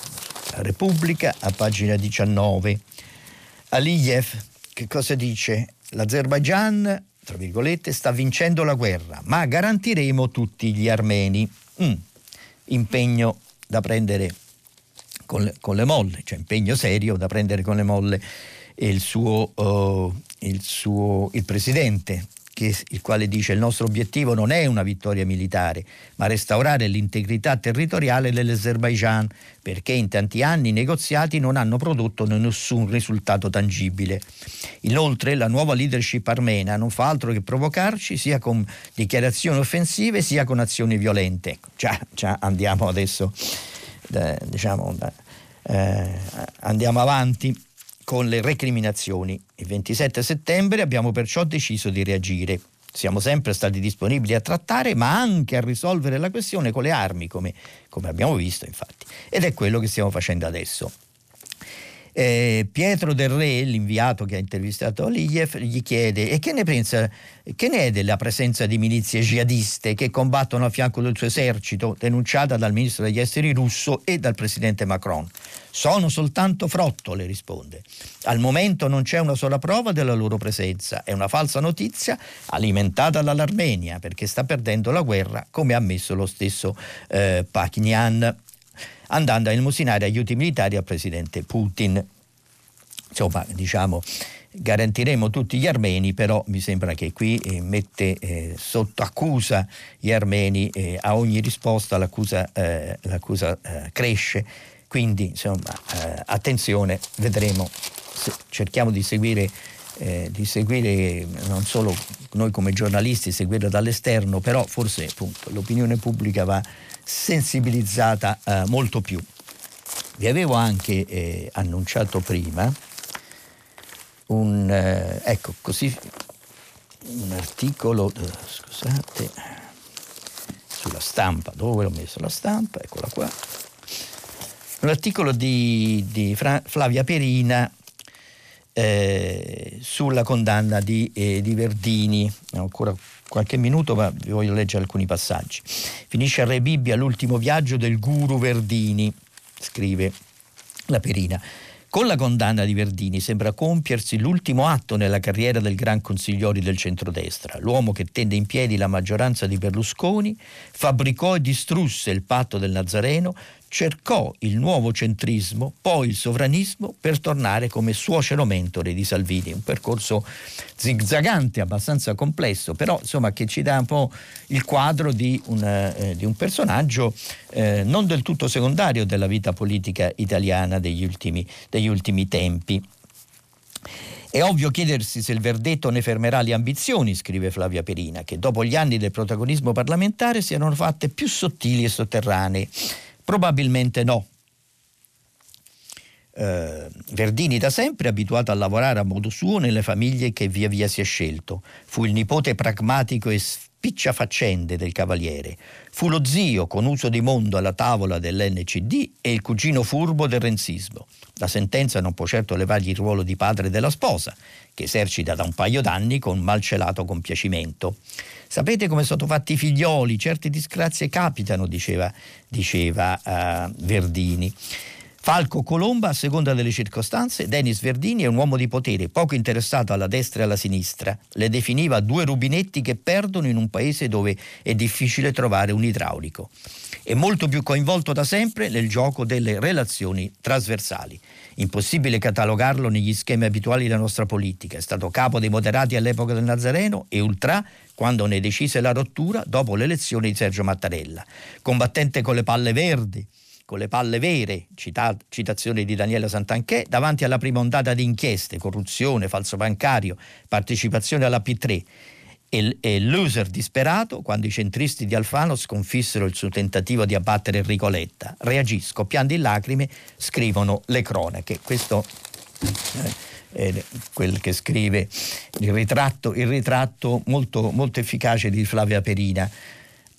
la Repubblica a pagina 19. Aliyev che cosa dice? L'Azerbaigian, tra virgolette, sta vincendo la guerra, ma garantiremo tutti gli armeni. Mm. Impegno da prendere con le, con le molle, cioè impegno serio da prendere con le molle il suo, uh, il, suo il presidente che, il quale dice il nostro obiettivo non è una vittoria militare, ma restaurare l'integrità territoriale dell'Azerbaijan, perché in tanti anni i negoziati non hanno prodotto nessun risultato tangibile. Inoltre la nuova leadership armena non fa altro che provocarci sia con dichiarazioni offensive sia con azioni violente. Già, già andiamo adesso diciamo, eh, andiamo avanti con le recriminazioni. Il 27 settembre abbiamo perciò deciso di reagire. Siamo sempre stati disponibili a trattare, ma anche a risolvere la questione con le armi, come, come abbiamo visto infatti. Ed è quello che stiamo facendo adesso. Eh, Pietro Del Re, l'inviato che ha intervistato Aliyev, gli chiede e che ne pensa, che ne è della presenza di milizie jihadiste che combattono a fianco del suo esercito, denunciata dal ministro degli esteri russo e dal presidente Macron. Sono soltanto frottole, risponde. Al momento non c'è una sola prova della loro presenza. È una falsa notizia alimentata dall'Armenia perché sta perdendo la guerra, come ha ammesso lo stesso eh, Pachinian andando a illuminare aiuti militari al presidente Putin. Insomma, diciamo, garantiremo tutti gli armeni, però mi sembra che qui eh, mette eh, sotto accusa gli armeni, eh, a ogni risposta l'accusa, eh, l'accusa eh, cresce, quindi insomma eh, attenzione, vedremo, se, cerchiamo di seguire, di seguire non solo noi come giornalisti, seguirlo dall'esterno, però forse appunto l'opinione pubblica va sensibilizzata eh, molto più. Vi avevo anche eh, annunciato prima un, eh, ecco, così, un articolo, eh, scusate, sulla stampa, dove ho messo la stampa? Eccola qua. Un articolo di, di Fra, Flavia Perina eh, sulla condanna di, eh, di Verdini. Ancora qualche minuto, ma vi voglio leggere alcuni passaggi. Finisce a Re Bibbia l'ultimo viaggio del guru Verdini, scrive la Perina. Con la condanna di Verdini sembra compiersi l'ultimo atto nella carriera del gran consigliori del centrodestra, l'uomo che tenne in piedi la maggioranza di Berlusconi, fabbricò e distrusse il patto del Nazareno, cercò il nuovo centrismo, poi il sovranismo per tornare come suocero mentore di Salvini. Un percorso zigzagante, abbastanza complesso, però insomma che ci dà un po' il quadro di un, eh, di un personaggio eh, non del tutto secondario della vita politica italiana degli ultimi, degli ultimi tempi. È ovvio chiedersi se il verdetto ne fermerà le ambizioni, scrive Flavia Perina, che dopo gli anni del protagonismo parlamentare si erano fatte più sottili e sotterranee Probabilmente no. Eh, Verdini da sempre abituato a lavorare a modo suo nelle famiglie che via via si è scelto. Fu il nipote pragmatico e spicciafaccende del cavaliere. Fu lo zio con uso di mondo alla tavola dell'NCD e il cugino furbo del renzismo. La sentenza non può certo levargli il ruolo di padre della sposa, che esercita da un paio d'anni con malcelato compiacimento. Sapete come sono fatti i figlioli, certe disgrazie capitano, diceva, diceva uh, Verdini. Falco Colomba, a seconda delle circostanze, Denis Verdini è un uomo di potere, poco interessato alla destra e alla sinistra. Le definiva due rubinetti che perdono in un paese dove è difficile trovare un idraulico. È molto più coinvolto da sempre nel gioco delle relazioni trasversali. Impossibile catalogarlo negli schemi abituali della nostra politica. È stato capo dei moderati all'epoca del Nazareno e ultra quando ne decise la rottura dopo l'elezione di Sergio Mattarella. Combattente con le palle verdi, con le palle vere, cita- citazione di Daniele Santanchè, davanti alla prima ondata di inchieste, corruzione, falso bancario, partecipazione alla P3 e, e loser disperato quando i centristi di Alfano sconfissero il suo tentativo di abbattere Enrico Letta. Reagì scoppiando in lacrime, scrivono le cronache. Questo eh, eh, quel che scrive il ritratto, il ritratto molto, molto, efficace di Flavia Perina.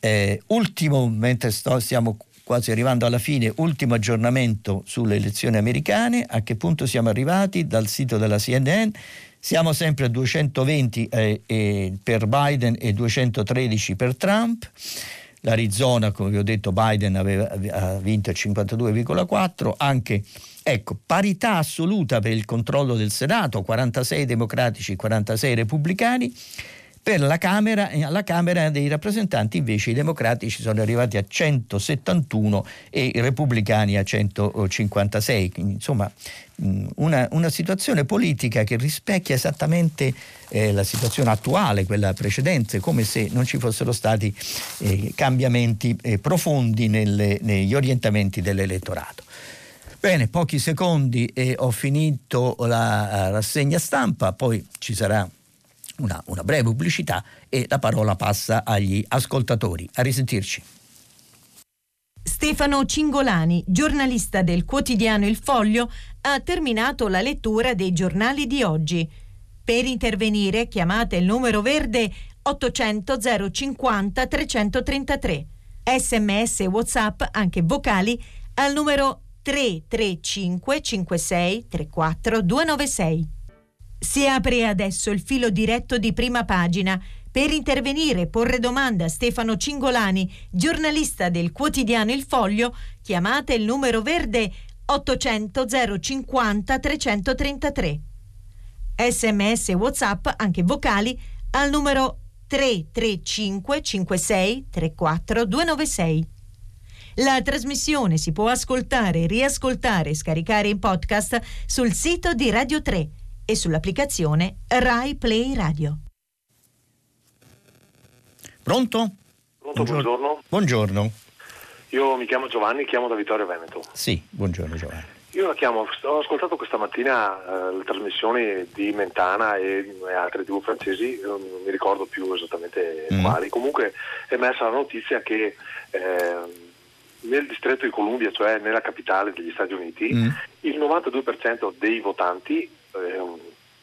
Eh, ultimo, mentre sto, stiamo quasi arrivando alla fine, ultimo aggiornamento sulle elezioni americane, a che punto siamo arrivati dal sito della CNN. Siamo sempre a 220 eh, eh, per Biden e 213 per Trump. L'Arizona, come vi ho detto, Biden aveva, ha vinto il 52,4, anche ecco, parità assoluta per il controllo del Senato, 46 democratici, 46 repubblicani. Per la Camera, alla Camera dei rappresentanti invece i democratici sono arrivati a 171 e i repubblicani a 156. Quindi, insomma, una, una, situazione politica che rispecchia esattamente eh, la situazione attuale, quella precedente, come se non ci fossero stati eh, cambiamenti eh, profondi nelle, negli orientamenti dell'elettorato. Bene, pochi secondi e ho finito la rassegna stampa, poi ci sarà una, una breve pubblicità e la parola passa agli ascoltatori. A risentirci. Stefano Cingolani, giornalista del quotidiano Il Foglio, ha terminato la lettura dei giornali di oggi. Per intervenire chiamate il numero verde 800 050 333. Sms e WhatsApp, anche vocali, al numero 335 56 34 296. Si apre adesso il filo diretto di prima pagina. Per intervenire e porre domanda a Stefano Cingolani, giornalista del quotidiano Il Foglio, chiamate il numero verde 800 050 333. Sms e WhatsApp, anche vocali, al numero 335 56 34 296. La trasmissione si può ascoltare, riascoltare e scaricare in podcast sul sito di Radio 3 e sull'applicazione Rai Play Radio. Pronto? Pronto, buongiorno. buongiorno. Buongiorno. Io mi chiamo Giovanni, chiamo da Vittorio Veneto. Sì, buongiorno Giovanni. Io la chiamo, ho ascoltato questa mattina eh, le trasmissioni di Mentana e, e altre tv francesi, non mi ricordo più esattamente mm. quali. Comunque è emersa la notizia che eh, nel distretto di Columbia, cioè nella capitale degli Stati Uniti, mm. il 92% dei votanti, eh,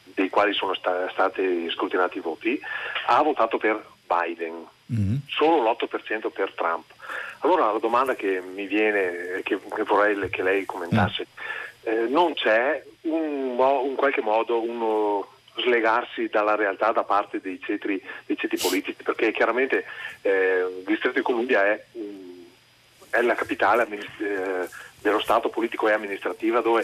dei quali sono sta- stati scrutinati i voti, ha votato per Biden, mm. solo l'8% per Trump. Allora la domanda che mi viene, che, che vorrei che lei commentasse, mm. eh, non c'è un, in qualche modo uno slegarsi dalla realtà da parte dei centri politici, perché chiaramente eh, il distretto di Columbia è, è la capitale eh, dello Stato politico e amministrativa dove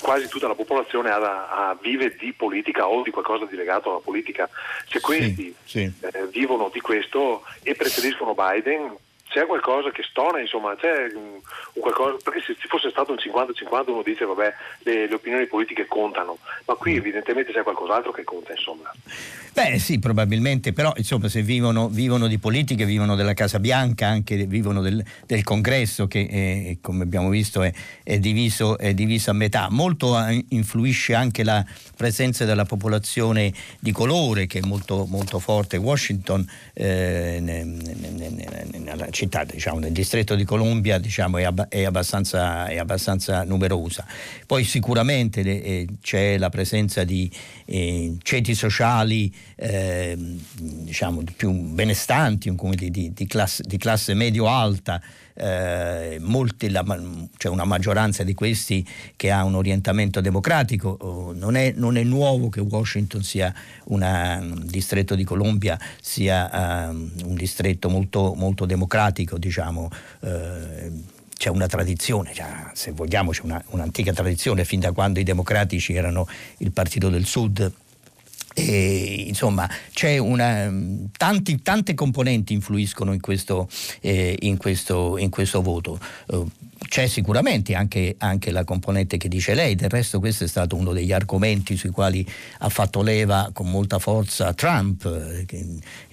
quasi tutta la popolazione ha, ha, vive di politica o di qualcosa di legato alla politica. Se questi sì, sì. Eh, vivono di questo e preferiscono Biden, c'è qualcosa che stona, insomma, c'è un, qualcosa, perché se ci fosse stato un 50-50 uno dice vabbè le, le, opinioni politiche contano, ma qui evidentemente c'è qualcos'altro che conta, insomma. Beh sì, probabilmente, però insomma se vivono, vivono di politica, vivono della Casa Bianca, anche vivono del, del congresso che è, come abbiamo visto è, è, diviso, è diviso a metà, molto influisce anche la presenza della popolazione di colore che è molto, molto forte. Washington eh, nella città, diciamo, nel distretto di Columbia diciamo, è, ab- è, abbastanza, è, abbastanza, numerosa. Poi sicuramente eh, c'è la presenza di eh, ceti sociali eh, diciamo, più benestanti, di, di, di, classe, di classe medio-alta eh, molti, la, c'è una maggioranza di questi che ha un orientamento democratico. Non, è, non, è, nuovo che Washington sia una, un distretto di Columbia sia um, un distretto molto, molto democratico, diciamo. Eh, c'è una tradizione, se vogliamo c'è una, un'antica tradizione fin da quando i democratici erano il partito del sud e, insomma, una, tanti, tante componenti influiscono in questo, eh, in questo, in questo voto. Uh, c'è sicuramente anche, anche, la componente che dice lei, del resto questo è stato uno degli argomenti sui quali ha fatto leva con molta forza Trump, eh, che,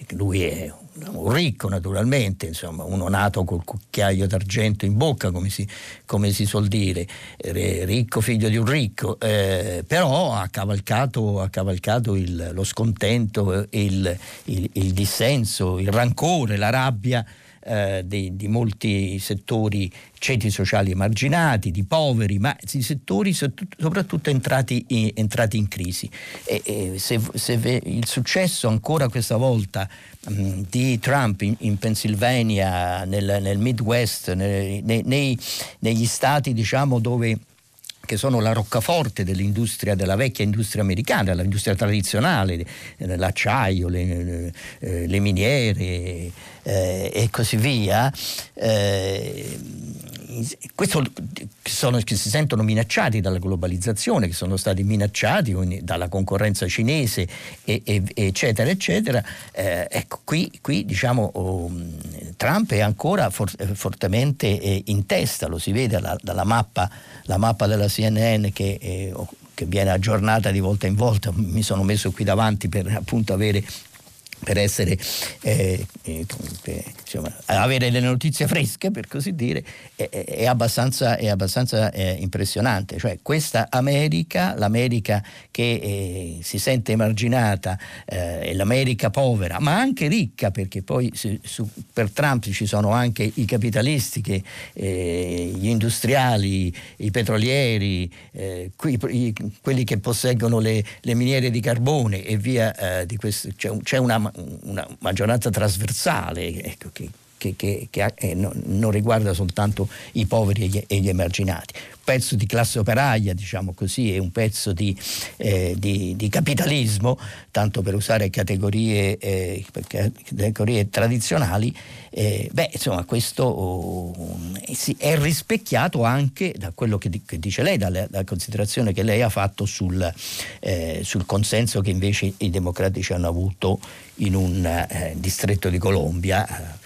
lui è un ricco naturalmente, insomma, uno nato col cucchiaio d'argento in bocca, come si, come si suol dire, ricco figlio di un ricco, eh, però ha cavalcato, ha cavalcato il, lo scontento, il, il, il dissenso, il rancore, la rabbia eh, di, di, molti settori ceti sociali emarginati, di poveri, ma di settori soprattutto entrati in, entrati in crisi. E, e se, se il successo ancora questa volta mh, di Trump in, in Pennsylvania, nel, nel Midwest, nei, nei, negli stati diciamo, dove che sono la roccaforte dell'industria, della vecchia industria americana, l'industria tradizionale, l'acciaio, le, le miniere eh, e così via. Eh, questo, sono, che si sentono minacciati dalla globalizzazione, che sono stati minacciati dalla concorrenza cinese, e, e, eccetera, eccetera. Eh, ecco, qui, qui diciamo, oh, Trump è ancora for, fortemente eh, in testa, lo si vede la, dalla mappa, la mappa della CNN che, eh, che viene aggiornata di volta in volta, mi sono messo qui davanti per appunto avere per essere, eh, eh, insomma, avere le notizie fresche, per così dire, è, è abbastanza, è abbastanza eh, impressionante. Cioè, questa America, l'America che eh, si sente emarginata, eh, è l'America povera, ma anche ricca, perché poi su, su, per Trump ci sono anche i capitalisti, che, eh, gli industriali, i petrolieri, qui, i, quelli che posseggono le, le, miniere di carbone e via di questo. C'è, c'è una una maggioranza trasversale ecco, che, che, che, che eh, no, non riguarda soltanto i poveri e gli, e gli, emarginati. Un pezzo di classe operaia, diciamo così, è un pezzo di, eh, di, di capitalismo, tanto per usare categorie, eh, categorie tradizionali. Eh, beh, insomma, questo oh, è rispecchiato anche da quello che, dice lei, dalla, dalla, considerazione che lei ha fatto sul, eh, sul consenso che invece i democratici hanno avuto in un distretto di Colombia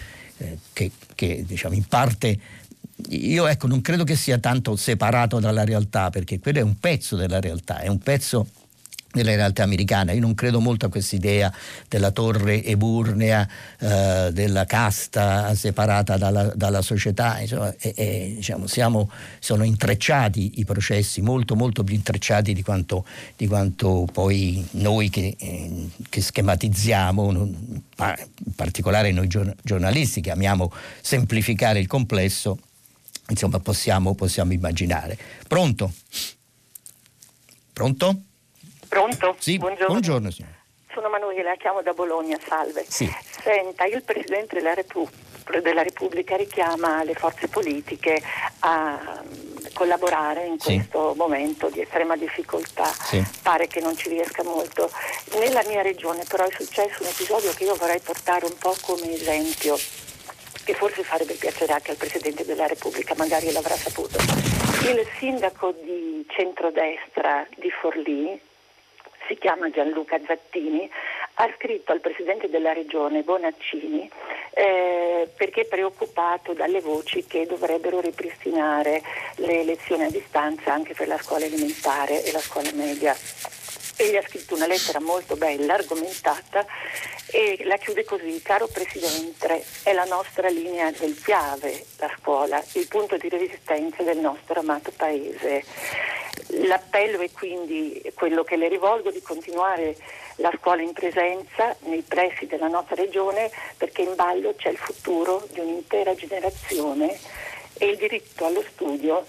eh, che, che diciamo, in parte io ecco, non credo che sia tanto separato dalla realtà, perché quello è un pezzo della realtà, è un pezzo nella realtà americana. Io non credo molto a questa idea della torre eburnea, eh, della casta separata dalla, dalla società. Insomma, e, e, diciamo, siamo, sono intrecciati i processi, molto molto più intrecciati di quanto, di quanto poi noi che, eh, che schematizziamo, in particolare noi giornalisti che amiamo semplificare il complesso, insomma possiamo, possiamo immaginare. Pronto? Pronto? Pronto? Sì, buongiorno. buongiorno Sono Manuela, chiamo da Bologna, salve. Sì. Senta, il Presidente della, Repu- della Repubblica richiama le forze politiche a mm, collaborare in questo sì. momento di estrema difficoltà. Sì. Pare che non ci riesca molto. Nella mia regione però è successo un episodio che io vorrei portare un po' come esempio che forse farebbe piacere anche al Presidente della Repubblica, magari l'avrà saputo. Il sindaco di centrodestra di Forlì, si chiama Gianluca Zattini, ha scritto al Presidente della Regione Bonaccini eh, perché è preoccupato dalle voci che dovrebbero ripristinare le lezioni a distanza anche per la scuola elementare e la scuola media. E ha scritto una lettera molto bella, argomentata, e la chiude così, caro Presidente, è la nostra linea del chiave, la scuola, il punto di resistenza del nostro amato Paese. L'appello è quindi quello che le rivolgo di continuare la scuola in presenza nei pressi della nostra regione perché in ballo c'è il futuro di un'intera generazione e il diritto allo studio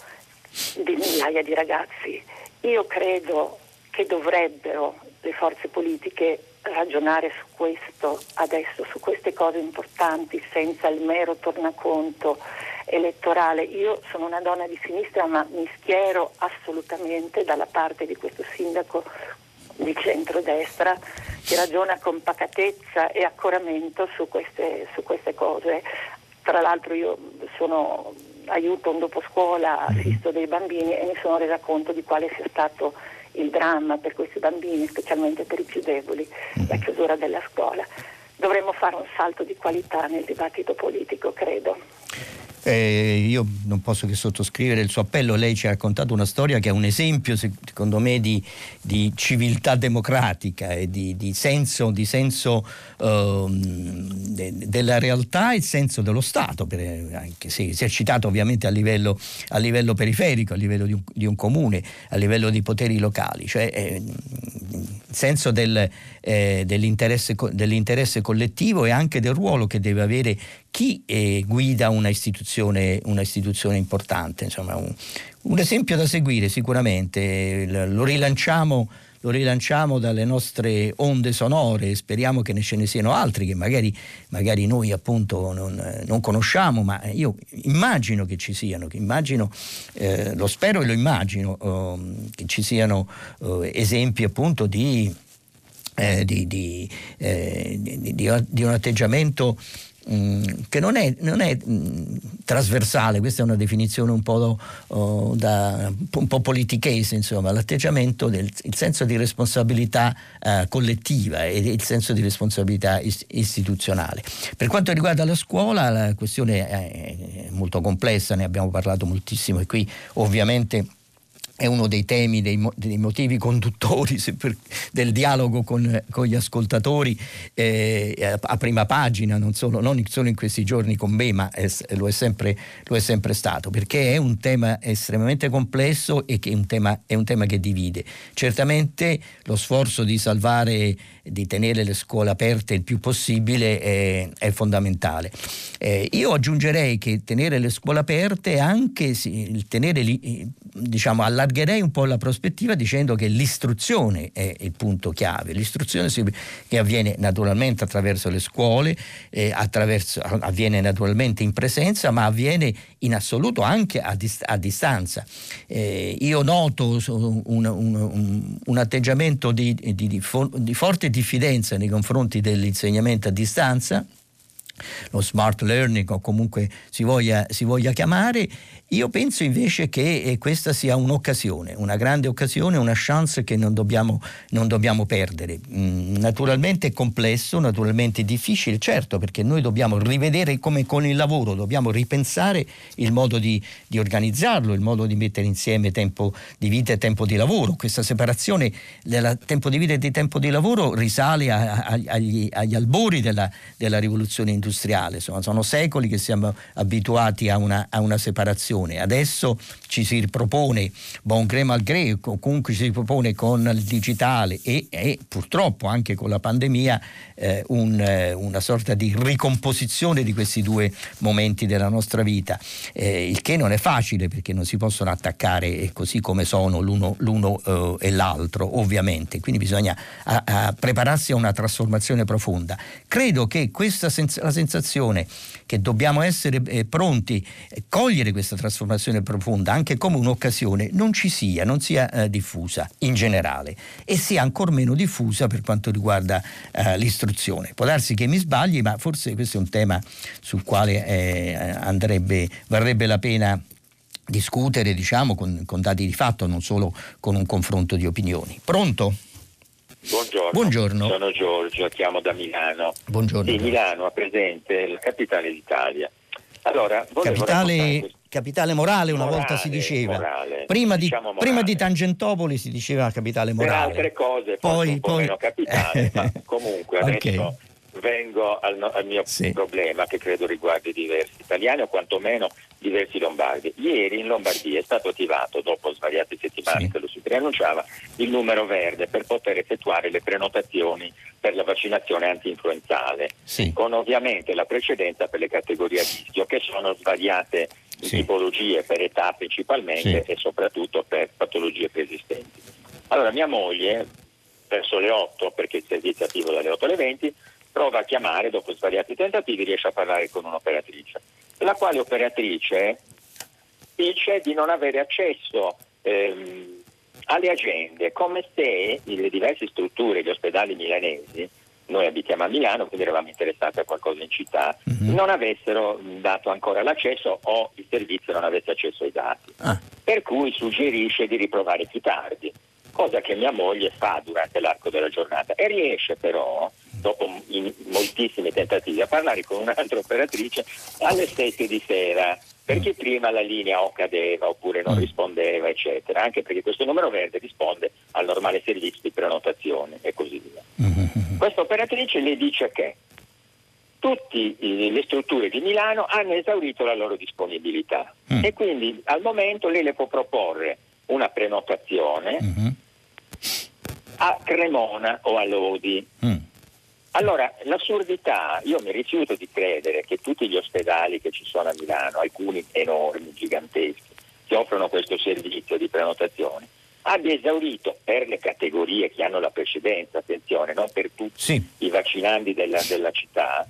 di migliaia di ragazzi. Io credo che dovrebbero le forze politiche ragionare su questo adesso, su queste cose importanti, senza il mero tornaconto elettorale. Io sono una donna di sinistra ma mi schiero assolutamente dalla parte di questo sindaco di centrodestra che ragiona con pacatezza e accoramento su queste, su queste cose. Tra l'altro io sono, aiuto un dopo scuola, mhm. assisto dei bambini e mi sono resa conto di quale sia stato il dramma per questi bambini, specialmente per i più deboli, la chiusura della scuola. Dovremmo fare un salto di qualità nel dibattito politico, credo. Eh, io non posso che sottoscrivere il suo appello, lei ci ha raccontato una storia che è un esempio secondo me di, di civiltà democratica e di, di senso, di senso uh, de, della realtà e senso dello Stato, per, anche se esercitato ovviamente a livello, a livello periferico, a livello di un, di un, comune, a livello di poteri locali, cioè eh, senso del, eh, dell'interesse, dell'interesse collettivo e anche del ruolo che deve avere chi eh, guida una istituzione, una istituzione importante. Insomma, un, un, esempio da seguire sicuramente, lo rilanciamo, lo rilanciamo dalle nostre onde sonore e speriamo che ce ne siano altri che magari, magari noi appunto non, non, conosciamo, ma io immagino che ci siano, che immagino, eh, lo spero e lo immagino, eh, che ci siano eh, esempi appunto di, eh, di, di, eh, di un atteggiamento che non è, non è mm, trasversale, questa è una definizione un po', oh, da, un po politichese, insomma, l'atteggiamento del senso di responsabilità uh, collettiva e il senso di responsabilità is, istituzionale. Per quanto riguarda la scuola, la questione è molto complessa, ne abbiamo parlato moltissimo e qui ovviamente è uno dei temi, dei, dei motivi conduttori per, del dialogo con, con gli ascoltatori eh, a prima pagina, non solo, non solo, in questi giorni con me, ma è, lo, è sempre, lo, è sempre, stato, perché è un tema estremamente complesso e che è un tema, è un tema che divide. Certamente lo sforzo di salvare di tenere le scuole aperte il più possibile è, è fondamentale. Eh, io aggiungerei che tenere le scuole aperte anche sì, tenere eh, diciamo allargherei un po' la prospettiva dicendo che l'istruzione è il punto chiave, l'istruzione si, che avviene naturalmente attraverso le scuole, eh, attraverso, avviene naturalmente in presenza, ma avviene in assoluto anche a, dist- a distanza. Eh, io noto un, un, un, un atteggiamento di, di, di, di forte diffidenza nei confronti dell'insegnamento a distanza lo smart learning o comunque si voglia, si voglia chiamare, io penso invece che eh, questa sia un'occasione, una grande occasione, una chance che non dobbiamo, non dobbiamo perdere. Mm, naturalmente è complesso, naturalmente è difficile, certo, perché noi dobbiamo rivedere come con il lavoro, dobbiamo ripensare il modo di, di organizzarlo, il modo di mettere insieme tempo di vita e tempo di lavoro. Questa separazione del tempo di vita e di tempo di lavoro risale a, a, agli, agli, albori della, della rivoluzione industriale, Insomma, sono secoli che siamo abituati a una, a una separazione produzione. Adesso ci si ripropone bon gré mal gré, comunque ci si propone con il digitale e, e purtroppo anche con la pandemia eh, un, eh, una sorta di ricomposizione di questi due momenti della nostra vita, eh, il che non è facile perché non si possono attaccare così come sono l'uno, l'uno eh, e l'altro, ovviamente, quindi bisogna a, a prepararsi a una trasformazione profonda. Credo che questa sens- la sensazione che dobbiamo essere eh, pronti a cogliere questa trasformazione profonda anche come un'occasione non ci sia, non sia eh, diffusa in generale e sia ancora meno diffusa per quanto riguarda eh, l'istruzione. Può darsi che mi sbagli, ma forse questo è un tema sul quale eh, andrebbe, varrebbe la pena discutere diciamo, con, con dati di fatto, non solo con un confronto di opinioni. Pronto? Buongiorno. Buongiorno. Sono Giorgio, chiamo da Milano. Buongiorno. Sì, Milano ha presente la capitale d'Italia. Allora, capitale, capitale, morale una morale, volta si diceva. Morale, prima, diciamo di, prima, di, Tangentopoli si diceva capitale morale. Per altre cose, poi, poi... meno capitale, (laughs) ma comunque okay. adesso vengo al, al mio sì. problema che credo riguardi diversi italiani o quantomeno diversi lombardi. Ieri in Lombardia è stato attivato, dopo svariate settimane sì. che lo si preannunciava, il numero verde per poter effettuare le prenotazioni per la vaccinazione anti-influenzale, sì. con ovviamente la precedenza per le categorie a rischio che sono svariate in sì. tipologie per età principalmente e soprattutto per patologie preesistenti. Allora mia moglie verso le 8, perché il servizio è attivo dalle 8 alle 20, prova a chiamare, dopo svariati tentativi, riesce a parlare con un'operatrice, la quale operatrice dice di non avere accesso ehm, alle agende, come se le diverse strutture, gli ospedali milanesi, noi abitiamo a Milano, quindi eravamo interessati a qualcosa in città, mm-hmm. non avessero dato ancora l'accesso o il servizio non avesse accesso ai dati. Ah. Per cui suggerisce di riprovare più tardi, cosa che mia moglie fa durante l'arco della giornata e riesce però dopo moltissimi tentativi, a parlare con un'altra operatrice alle 7 di sera, perché mm. prima la linea o cadeva oppure non mm. rispondeva, eccetera, anche perché questo numero verde risponde al normale servizio di prenotazione e così via. Mm-hmm. Questa operatrice le dice che tutte le strutture di Milano hanno esaurito la loro disponibilità mm. e quindi al momento lei le può proporre una prenotazione mm-hmm. A Cremona o a Lodi. Mm. Allora, l'assurdità, io mi rifiuto di credere che tutti gli ospedali che ci sono a Milano, alcuni enormi, giganteschi, che offrono questo servizio di prenotazione, abbia esaurito per le categorie che hanno la precedenza, attenzione, non per tutti sì. i vaccinandi della, della città,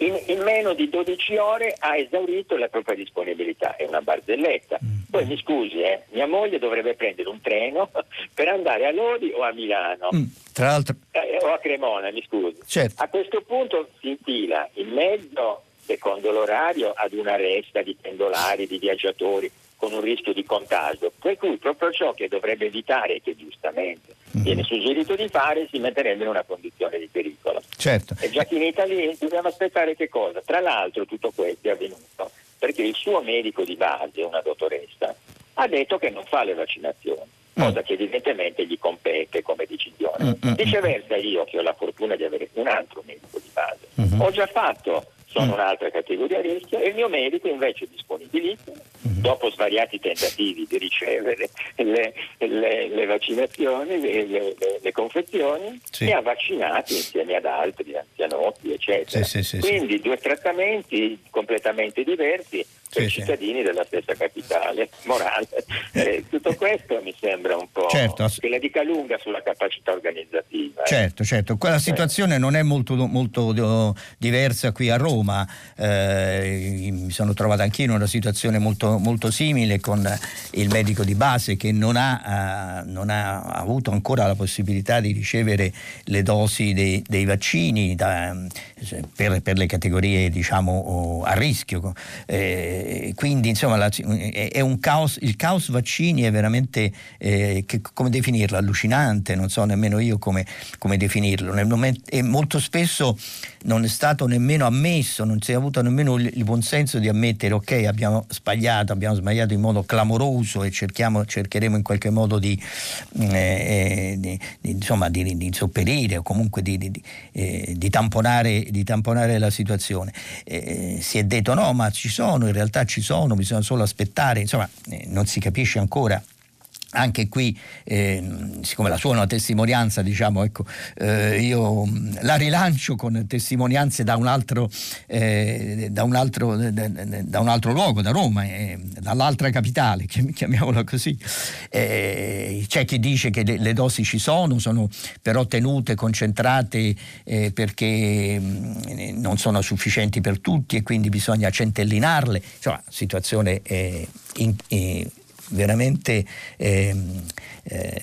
in, in, meno di 12 ore ha esaurito la propria disponibilità, è una barzelletta. Mm. Poi mi scusi, eh, mia moglie dovrebbe prendere un treno (laughs) per andare a Lodi o a Milano. Mm. Tra l'altro... Eh, o a Cremona, mi scusi. Certo. A questo punto si infila in mezzo, secondo l'orario, ad una resta di pendolari, di viaggiatori con un rischio di contagio, per cui proprio ciò che dovrebbe evitare e che giustamente mm. viene suggerito di fare si metterebbe in una condizione di pericolo. Certo. È già finita lì, dobbiamo aspettare che cosa? Tra l'altro tutto questo è avvenuto perché il suo medico di base, una dottoressa, ha detto che non fa le vaccinazioni, mm. cosa che evidentemente gli compete come decisione. Mm, Viceversa io che ho la fortuna di avere un altro medico di base, mm-hmm. ho già fatto sono mm. un'altra categoria a rischio e il mio medico invece disponibilissimo, mm-hmm. dopo svariati tentativi di ricevere le, le, le vaccinazioni, le, le confezioni, sì. mi ha vaccinato insieme ad altri anzianotti, eccetera. Sì, sì, Quindi due trattamenti completamente diversi per sì, cittadini sì. della stessa capitale morale. Eh, tutto questo mi sembra un po' certo. che la dica lunga sulla capacità organizzativa. Eh. Certo, certo. Quella situazione eh. non è molto, molto diversa qui a Roma. Eh, mi sono trovato anch'io in una situazione molto, molto simile con il medico di base che non ha, non ha, avuto ancora la possibilità di ricevere le dosi dei, dei vaccini da, per, per, le categorie diciamo a rischio. Eh, quindi insomma la, è un caos, il caos vaccini è veramente, eh, che, come definirlo, allucinante, non so nemmeno io come, come definirlo. Momento, e molto spesso non è stato nemmeno ammesso, non si è avuto nemmeno il, il buon senso di ammettere ok abbiamo sbagliato, abbiamo sbagliato in modo clamoroso e cercheremo in qualche modo di, eh, eh, di, di, insomma, di, di sopperire o comunque di, eh, tamponare, tamponare, la situazione. Eh, si è detto no ma ci sono, in realtà ci sono, bisogna solo aspettare, insomma eh, non si capisce ancora anche qui, eh, siccome la sua è una testimonianza, diciamo, ecco, eh, io la rilancio con testimonianze da un altro, eh, da un altro, da un altro luogo, da Roma, eh, dall'altra capitale, (laughs) chiamiamola così. Eh, c'è chi dice che le, le, dosi ci sono, sono però tenute, concentrate eh, perché mh, non sono sufficienti per tutti e quindi bisogna centellinarle. Insomma, situazione in, veramente eh, eh,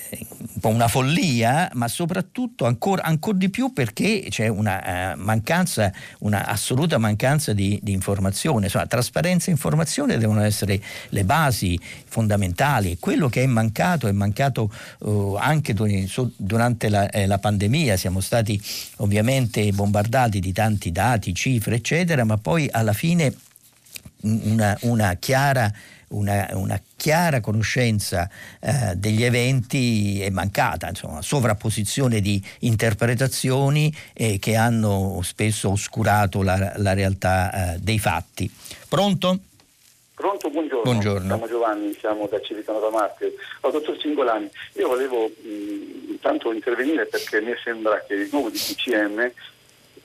po' una follia, ma soprattutto ancora, ancora di più perché c'è una uh, mancanza, una assoluta mancanza di, di informazione. Insomma, trasparenza e informazione devono essere le basi fondamentali. Quello che è mancato è mancato uh, anche durante la, eh, la pandemia. Siamo stati ovviamente bombardati di tanti dati, cifre, eccetera, ma poi alla fine una, una chiara una, una chiara conoscenza eh, degli eventi è mancata, insomma, sovrapposizione di interpretazioni eh, che hanno spesso oscurato la, la realtà eh, dei fatti. Pronto? Pronto, buongiorno. buongiorno. Siamo Giovanni, siamo da Civitano da Marte. Oh, dottor Cingolani, io volevo mh, intanto intervenire perché mi sembra che il nuovo DPCM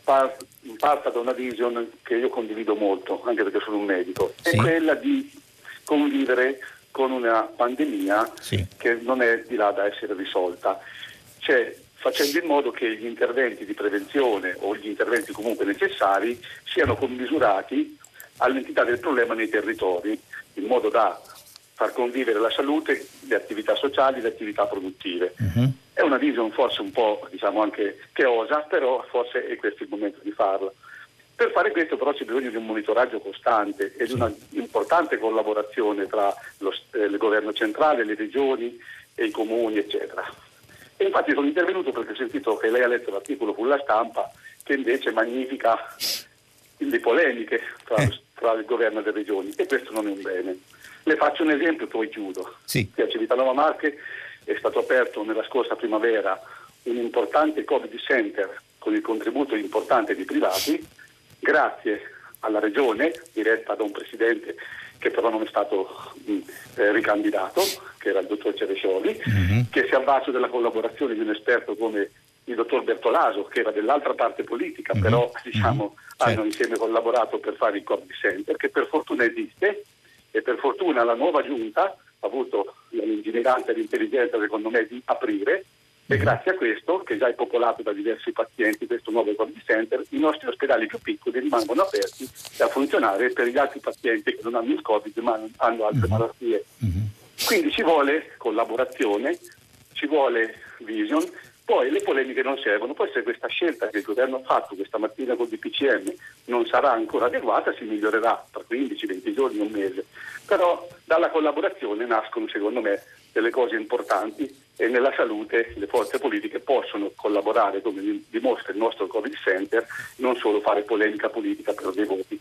par- parta da una vision che io condivido molto, anche perché sono un medico, sì. è quella di convivere con una pandemia sì. che non è di là da essere risolta. Cioè, facendo in modo che gli interventi di prevenzione o gli interventi comunque necessari siano commisurati all'entità del problema nei territori, in modo da far convivere la salute, le attività sociali, le attività produttive. Uh-huh. È una visione forse un po' diciamo anche che osa, però forse è questo il momento di farla. Per fare questo però c'è bisogno di un monitoraggio costante e di una importante collaborazione tra lo, eh, il governo centrale, le regioni e i comuni, eccetera. E infatti sono intervenuto perché ho sentito che lei ha letto l'articolo sulla stampa che invece magnifica le polemiche tra, eh. tra il governo e le regioni e questo non è un bene. Le faccio un esempio e poi chiudo. Sì. Qui a Civitanova Marche è stato aperto nella scorsa primavera un importante Covid Center con il contributo importante di privati grazie alla Regione, diretta da un presidente che però non è stato mh, eh, ricandidato, che era il dottor Cerescioli, mm-hmm. che si è avvalso della collaborazione di un esperto come il dottor Bertolaso, che era dell'altra parte politica, mm-hmm. però diciamo, mm-hmm. hanno certo. insieme collaborato per fare il Covid Center, che per fortuna esiste e per fortuna la nuova giunta ha avuto la lungimiranza e l'intelligenza, secondo me, di aprire e grazie a questo, che già è popolato da diversi pazienti, questo nuovo Covid Center, i nostri ospedali più piccoli rimangono aperti da funzionare per gli altri pazienti che non hanno il Covid ma hanno altre uh-huh. malattie. Uh-huh. Quindi ci vuole collaborazione, ci vuole vision, poi le polemiche non servono, poi se questa scelta che il governo ha fatto questa mattina con il DPCM non sarà ancora adeguata si migliorerà tra 15-20 giorni, un mese, però dalla collaborazione nascono secondo me delle cose importanti e nella salute le forze politiche possono collaborare, come dimostra il nostro Covid Center, non solo fare polemica politica per dei voti.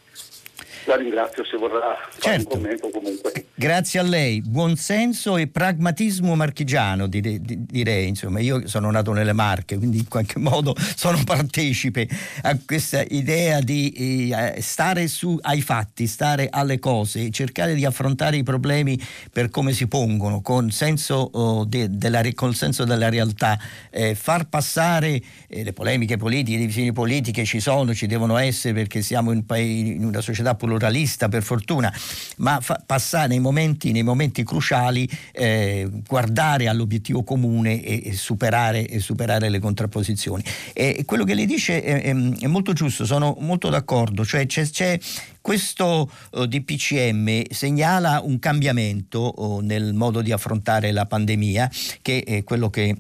La ringrazio se vorrà fare certo. un commento comunque. Grazie a lei. Buonsenso e pragmatismo marchigiano direi, direi. Insomma, io sono nato nelle Marche, quindi in qualche modo sono partecipe a questa idea di eh, stare su ai fatti, stare alle cose, cercare di affrontare i problemi per come si pongono, con senso, oh, de, della, col senso della realtà, eh, far passare eh, le polemiche politiche, le divisioni politiche ci sono, ci devono essere perché siamo in, in una società pluralista per fortuna, ma fa, passare nei momenti, nei momenti cruciali, eh, guardare all'obiettivo comune e, e, superare, e, superare, le contrapposizioni. E quello che lei dice è, è, è molto giusto, sono molto d'accordo, cioè c'è, c'è questo uh, DPCM segnala un cambiamento uh, nel modo di affrontare la pandemia, che è quello che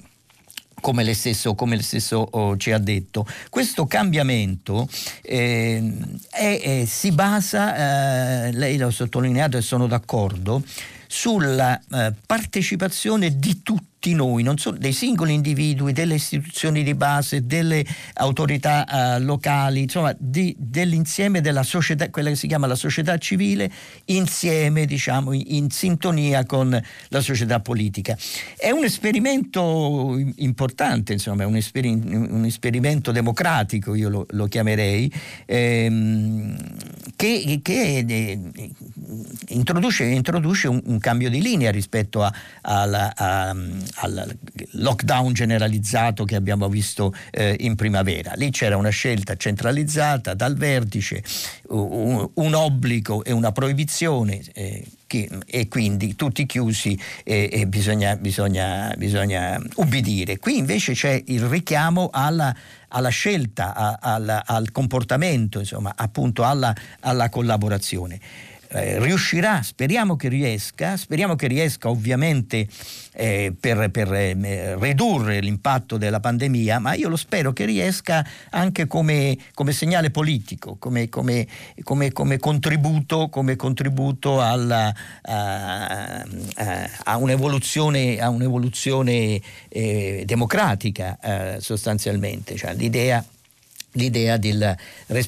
come lei stesso, come lei stesso oh, ci ha detto. Questo cambiamento eh, è, è, si basa, eh, lei l'ha sottolineato e sono d'accordo, sulla eh, partecipazione di tutti tutti noi, non solo dei singoli individui, delle istituzioni di base, delle autorità eh, locali, insomma di, dell'insieme della società, quella che si chiama la società civile, insieme, diciamo, in, in sintonia con la società politica. È un esperimento importante, insomma, è un, esperi- un esperimento democratico, io lo, lo chiamerei, ehm, che, che eh, introduce, introduce un, un, cambio di linea rispetto a, a, a, al lockdown generalizzato che abbiamo visto eh, in primavera. Lì c'era una scelta centralizzata dal vertice, un, un obbligo e una proibizione. Eh, e quindi tutti chiusi e, e bisogna, bisogna, bisogna, ubbidire. Qui invece c'è il richiamo alla, alla scelta, a, alla, al comportamento, insomma, appunto alla, alla collaborazione. Eh, riuscirà, speriamo che riesca, speriamo che riesca ovviamente eh, per, per eh, ridurre l'impatto della pandemia, ma io lo spero che riesca anche come, come segnale politico, come, come, come contributo, contributo alla, a, a, a, un'evoluzione, a un'evoluzione eh, democratica eh, sostanzialmente, cioè l'idea l'idea della,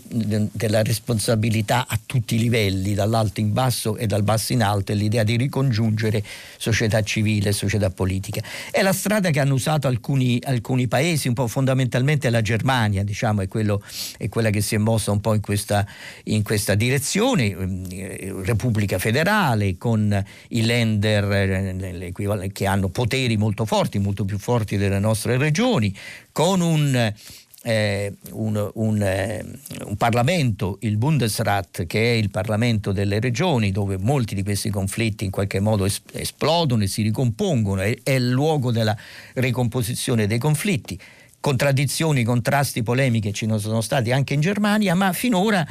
della, responsabilità a tutti i livelli, dall'alto in basso e dal basso in alto, e l'idea di ricongiungere società civile e società politica. È la strada che hanno usato alcuni, alcuni paesi, un po' fondamentalmente la Germania, diciamo, è, quello, è, quella che si è mossa un po' in questa, in questa direzione, eh, Repubblica federale con i lender eh, che hanno poteri molto forti, molto più forti delle nostre regioni, con un eh, un, un, eh, un, Parlamento, il Bundesrat, che è il Parlamento delle regioni, dove molti di questi conflitti in qualche modo es- esplodono e si ricompongono, è, è il luogo della ricomposizione dei conflitti. Contraddizioni, contrasti, polemiche ci sono stati anche in Germania, ma finora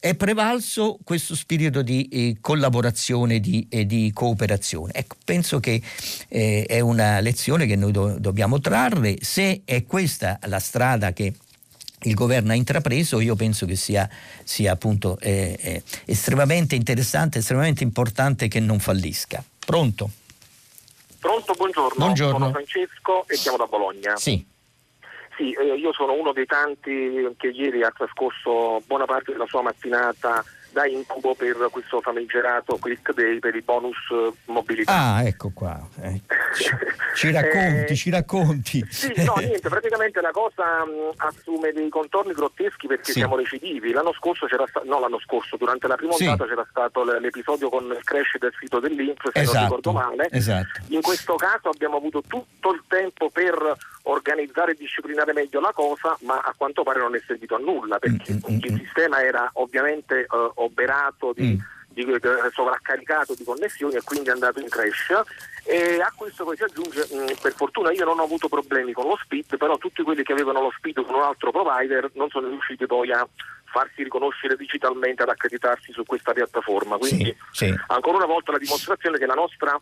è prevalso questo spirito di eh, collaborazione e di, eh, di, cooperazione. Ecco, penso che eh, è una lezione che noi do, dobbiamo trarre. Se è questa la strada che il governo ha intrapreso, io penso che sia, sia appunto eh, eh, estremamente interessante, estremamente importante che non fallisca. Pronto? Pronto, buongiorno. buongiorno. Sono Francesco e chiamo da Bologna. Sì. Sì, eh, io sono uno dei tanti che ieri ha trascorso buona parte della sua mattinata da incubo per questo famigerato Quick Day per i bonus eh, mobilità. Ah, ecco qua. Eh, ci, ci, (laughs) racconti, eh, ci racconti. Sì, no, niente, (laughs) praticamente la cosa mh, assume dei contorni grotteschi perché sì. siamo recidivi. L'anno scorso c'era stato, no l'anno scorso, durante la prima sì. ondata c'era stato l'episodio con il crash del sito dell'Inps, se esatto, non ricordo male. Esatto. In questo caso abbiamo avuto tutto il tempo per organizzare e disciplinare meglio la cosa, ma a quanto pare non è servito a nulla perché mm, mm, il mm. sistema era ovviamente uh, oberato di, mm. di, di, sovraccaricato di connessioni e quindi è andato in crash. E a questo poi si aggiunge, mh, per fortuna io non ho avuto problemi con lo speed, però tutti quelli che avevano lo speed con un altro provider non sono riusciti poi a farsi riconoscere digitalmente ad accreditarsi su questa piattaforma. Quindi sì, sì. ancora una volta la dimostrazione che la nostra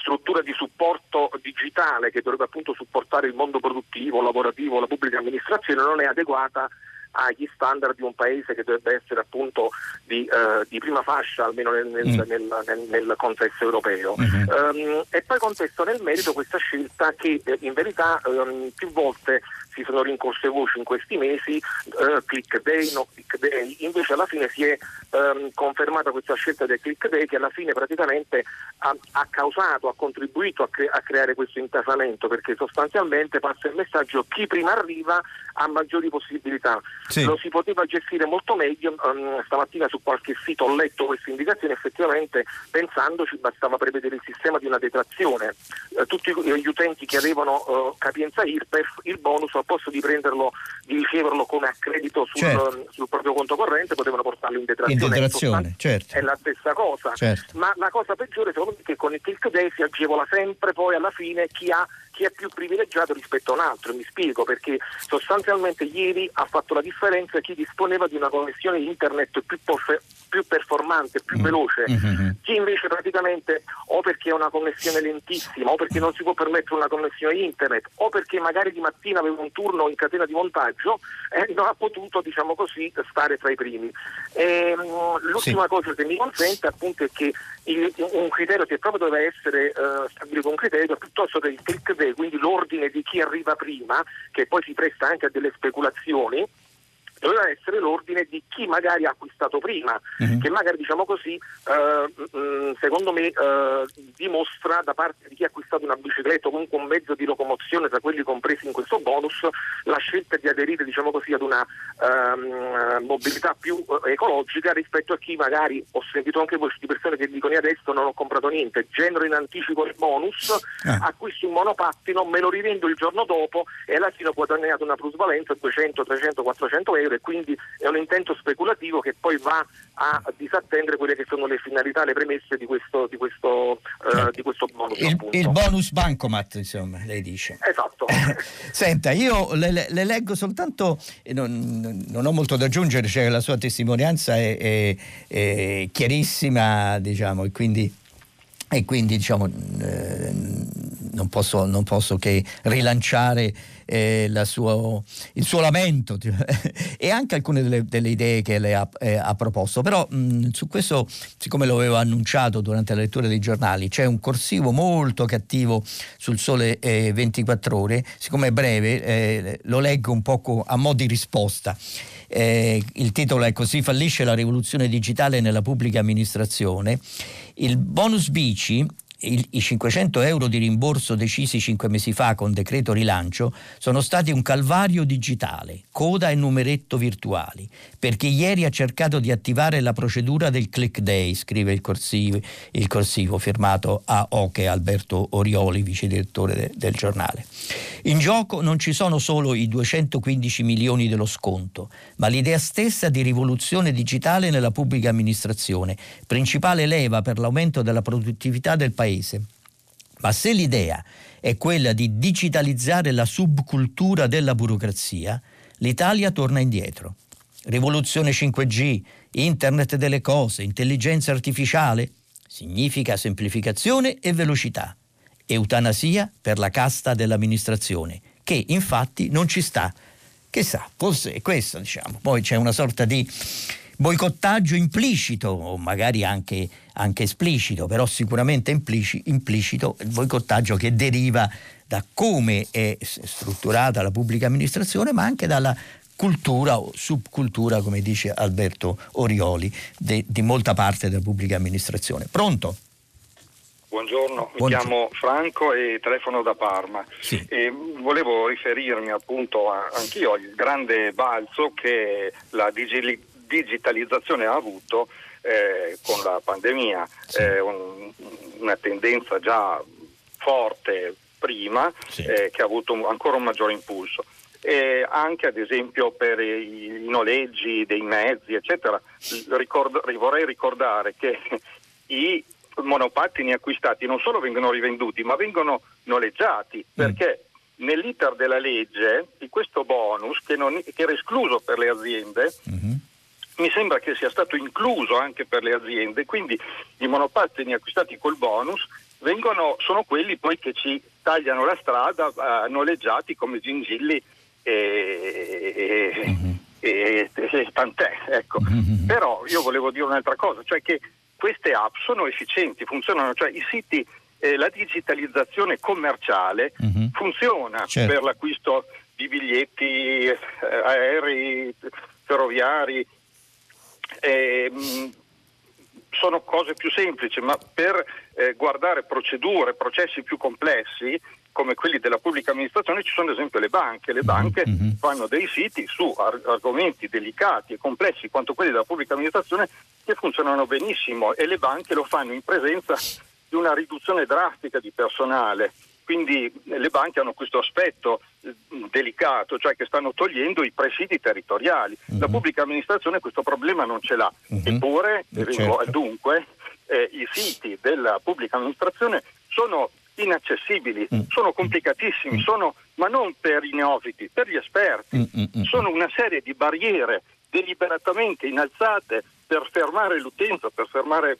struttura di supporto digitale che dovrebbe appunto supportare il mondo produttivo, lavorativo, la pubblica amministrazione non è adeguata agli standard di un paese che dovrebbe essere appunto di, uh, di prima fascia, almeno nel, nel, mm. nel, nel contesto europeo. Mm-hmm. Um, e poi contesto nel merito questa scelta che eh, in verità um, più volte si sono rincorse voci in questi mesi, uh, click day, no click day, invece alla fine si è um, confermata questa scelta del click day che alla fine praticamente ha, ha causato, ha contribuito a, cre- a, creare questo intasamento perché sostanzialmente passa il messaggio chi prima arriva ha maggiori possibilità. Sì. Lo si poteva gestire molto meglio, um, stamattina su qualche sito ho letto queste indicazioni, effettivamente pensandoci bastava prevedere il sistema di una detrazione. Uh, tutti gli utenti che avevano uh, capienza IRPEF, il bonus al posto di prenderlo, di riceverlo come accredito sul, certo. sul proprio conto corrente potevano portarlo in detrazione. In detrazione certo. È la stessa cosa, certo. ma la cosa peggiore secondo che con il click day si agevola sempre poi alla fine chi ha chi è più privilegiato rispetto a un altro. Mi spiego perché sostanzialmente ieri ha fatto la differenza chi disponeva di una connessione internet più, più performante, più mm. veloce, mm-hmm. chi invece praticamente o perché ha una connessione lentissima o perché non si può permettere una connessione internet o perché magari di mattina aveva un turno in catena di montaggio eh, non ha potuto diciamo così stare tra i primi. E, ehm, l'ultima sì. cosa che mi consente appunto è che il, un criterio che proprio deve essere uh, stabilito un criterio piuttosto che il click day, quindi l'ordine di chi arriva prima, che poi si presta anche a delle speculazioni, doveva essere l'ordine di chi magari ha acquistato prima, uh-huh. che magari diciamo così, eh, secondo me eh, dimostra da parte di chi ha acquistato una bicicletta o comunque un mezzo di locomozione tra quelli compresi in questo bonus la scelta di aderire diciamo così, ad una ehm, mobilità più eh, ecologica rispetto a chi magari ho sentito anche voi di persone che dicono adesso non ho comprato niente, genero in anticipo il bonus, ah. acquisto un monopattino, me lo rivendo il giorno dopo e alla fine ho guadagnato una plusvalenza 200, 300, 400 euro e quindi è un intento speculativo che poi va a disattendere quelle che sono le finalità, le premesse di questo, di questo, uh, di questo bonus. Il, il, bonus bancomat, insomma, lei dice. Esatto. (laughs) Senta, io le, le leggo soltanto, non, non, ho molto da aggiungere, cioè la sua testimonianza è, è, è chiarissima, diciamo, e quindi e quindi diciamo, eh, non, posso, non, posso, che rilanciare eh, suo, il suo lamento (laughs) e anche alcune delle, delle idee che lei ha, eh, ha proposto. Però mh, su questo, siccome lo avevo annunciato durante la lettura dei giornali, c'è un corsivo molto cattivo sul Sole 24 Ore, siccome è breve eh, lo leggo un po' a mo' di risposta. Eh, il titolo è Così fallisce la rivoluzione digitale nella pubblica amministrazione. Il bonus bici il, i 500 euro di rimborso decisi cinque mesi fa con decreto rilancio sono stati un calvario digitale, coda e numeretto virtuali, perché ieri ha cercato di attivare la procedura del click day, scrive il corsivo, il corsivo firmato a Oche Alberto Orioli, vice direttore de, del giornale. In gioco non ci sono solo i 215 milioni dello sconto, ma l'idea stessa di rivoluzione digitale nella pubblica amministrazione, principale leva per l'aumento della produttività del Paese paese. Ma se l'idea è quella di digitalizzare la subcultura della burocrazia, l'Italia torna indietro. Rivoluzione 5G, internet delle cose, intelligenza artificiale, significa semplificazione e velocità. Eutanasia per la casta dell'amministrazione, che infatti non ci sta. Chissà, forse è questo, diciamo. Poi c'è una sorta di boicottaggio implicito o magari anche, anche esplicito, però sicuramente implicito, il boicottaggio che deriva da come è strutturata la pubblica amministrazione, ma anche dalla cultura o subcultura, come dice Alberto Orioli, de, di molta parte della pubblica amministrazione. Pronto? Buongiorno, mi Buongiorno. chiamo Franco e telefono da Parma. Sì. Volevo riferirmi appunto a, anch'io al grande balzo che la digitalizzazione digitalizzazione ha avuto eh, con la pandemia, eh, un, una tendenza già forte prima sì. eh, che ha avuto ancora un maggiore impulso. E anche ad esempio per i, i noleggi dei mezzi, eccetera, ricord- vorrei ricordare che (laughs) i monopattini acquistati non solo vengono rivenduti, ma vengono noleggiati mm. perché nell'iter della legge di questo bonus, che, non, che era escluso per le aziende, mm-hmm mi sembra che sia stato incluso anche per le aziende, quindi i monopattini acquistati col bonus vengono, sono quelli poi che ci tagliano la strada uh, noleggiati come gingilli e, e, mm-hmm. e, e tant'è. Ecco. Mm-hmm. Però io volevo dire un'altra cosa, cioè che queste app sono efficienti, funzionano, cioè i siti, eh, la digitalizzazione commerciale mm-hmm. funziona certo. per l'acquisto di biglietti eh, aerei, ferroviari, eh, sono cose più semplici, ma per eh, guardare procedure, processi più complessi come quelli della pubblica amministrazione ci sono ad esempio le banche. Le banche mm-hmm. fanno dei siti su ar- argomenti delicati e complessi quanto quelli della pubblica amministrazione che funzionano benissimo e le banche lo fanno in presenza di una riduzione drastica di personale. Quindi le banche hanno questo aspetto eh, delicato, cioè che stanno togliendo i presidi territoriali. Uh-huh. La pubblica amministrazione questo problema non ce l'ha. Uh-huh. Eppure, eh, certo. dunque, eh, i siti della pubblica amministrazione sono inaccessibili, mm. sono complicatissimi, mm. sono, ma non per i neofiti, per gli esperti. Mm, mm, mm, sono una serie di barriere deliberatamente innalzate per fermare l'utenza, per fermare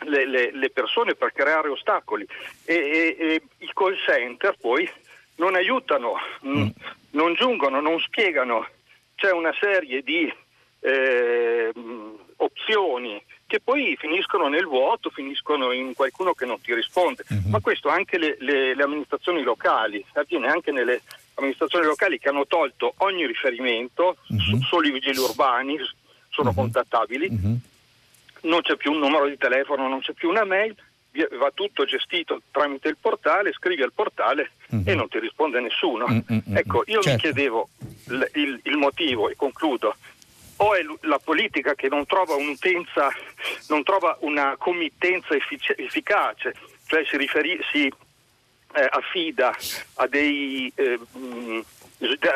le, le, le persone, per creare ostacoli. E, e, e, i call center poi non aiutano, mm. non giungono, non spiegano. C'è una serie di eh, opzioni che poi finiscono nel vuoto, finiscono in qualcuno che non ti risponde. Uh-huh. Ma questo anche le, le, le, amministrazioni locali, avviene anche nelle amministrazioni locali che hanno tolto ogni riferimento, uh-huh. solo i vigili urbani sono uh-huh. contattabili, non c'è più un numero di telefono, non c'è più una mail, va tutto gestito tramite il portale, scrivi al portale e non ti risponde nessuno. Ecco, io certo. mi chiedevo il, il, il motivo e concludo o è la politica che non trova un'utenza, non trova una committenza effic- efficace, cioè si, riferi- si eh, affida a, dei, eh,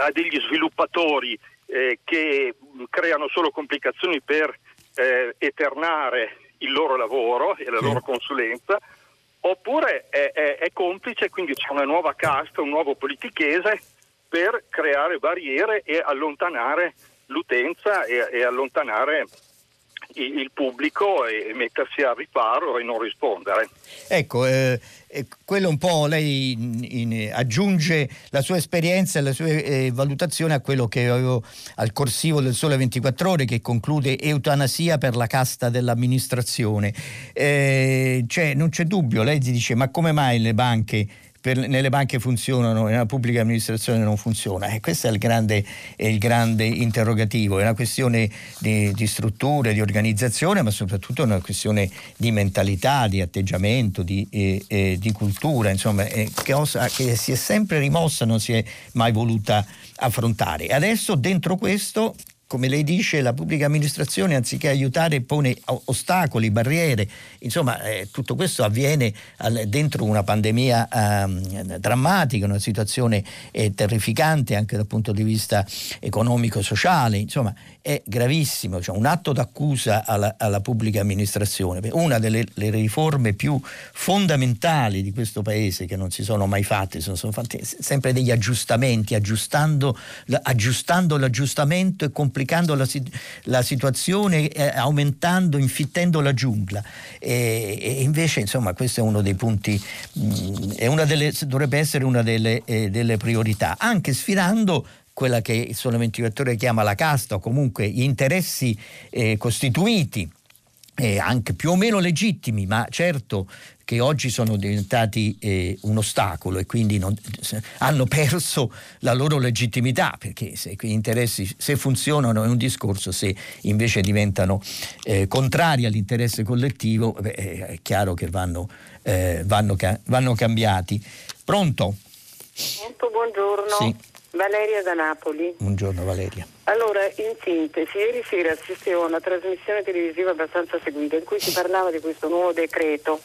a, degli sviluppatori eh, che creano solo complicazioni per eh, eternare il loro lavoro e la sì. loro consulenza, oppure è, è, è complice, quindi c'è una nuova casta, un nuovo politichese per creare barriere e allontanare l'utenza e, e allontanare il pubblico e mettersi a riparo e non rispondere. Ecco, eh, quello un po' lei in, in, aggiunge la sua esperienza e la sua eh, valutazione a quello che avevo al corsivo del Sole 24 Ore che conclude eutanasia per la casta dell'amministrazione. Eh, cioè, non c'è dubbio, lei dice ma come mai le banche per, nelle banche funzionano nella pubblica amministrazione non funziona? E eh, questo è il grande, è il grande interrogativo, è una questione di, di, strutture, di organizzazione, ma soprattutto una questione di mentalità, di atteggiamento, di, eh, eh, di cultura, insomma, eh, che, osa, che si è sempre rimossa, non si è mai voluta affrontare. Adesso dentro questo come lei dice, la pubblica amministrazione anziché aiutare pone ostacoli, barriere, insomma eh, tutto questo avviene al, dentro una pandemia eh, drammatica, una situazione eh, terrificante anche dal punto di vista economico-sociale, insomma è gravissimo, cioè un atto d'accusa alla, alla pubblica amministrazione, una delle riforme più fondamentali di questo paese che non si sono mai fatte, sono, sono fatti sempre degli aggiustamenti, aggiustando, aggiustando l'aggiustamento e complicando la, la situazione, eh, aumentando, infittendo la giungla. E, e, invece insomma questo è uno dei punti, mh, mm, delle, dovrebbe essere una delle, eh, delle priorità, anche sfidando quella che il Sole 24 chiama la casta o comunque gli interessi eh, costituiti eh, anche più o meno legittimi, ma certo che oggi sono diventati eh, un ostacolo e quindi non, hanno perso la loro legittimità, perché se gli interessi se funzionano è un discorso, se invece diventano eh, contrari all'interesse collettivo beh, è chiaro che vanno, eh, vanno, vanno cambiati. Pronto? Pronto, buongiorno. Sì. Valeria da Napoli. Buongiorno Valeria. Allora, in sintesi, ieri sera assistevo a una trasmissione televisiva abbastanza seguita in cui si parlava di questo nuovo decreto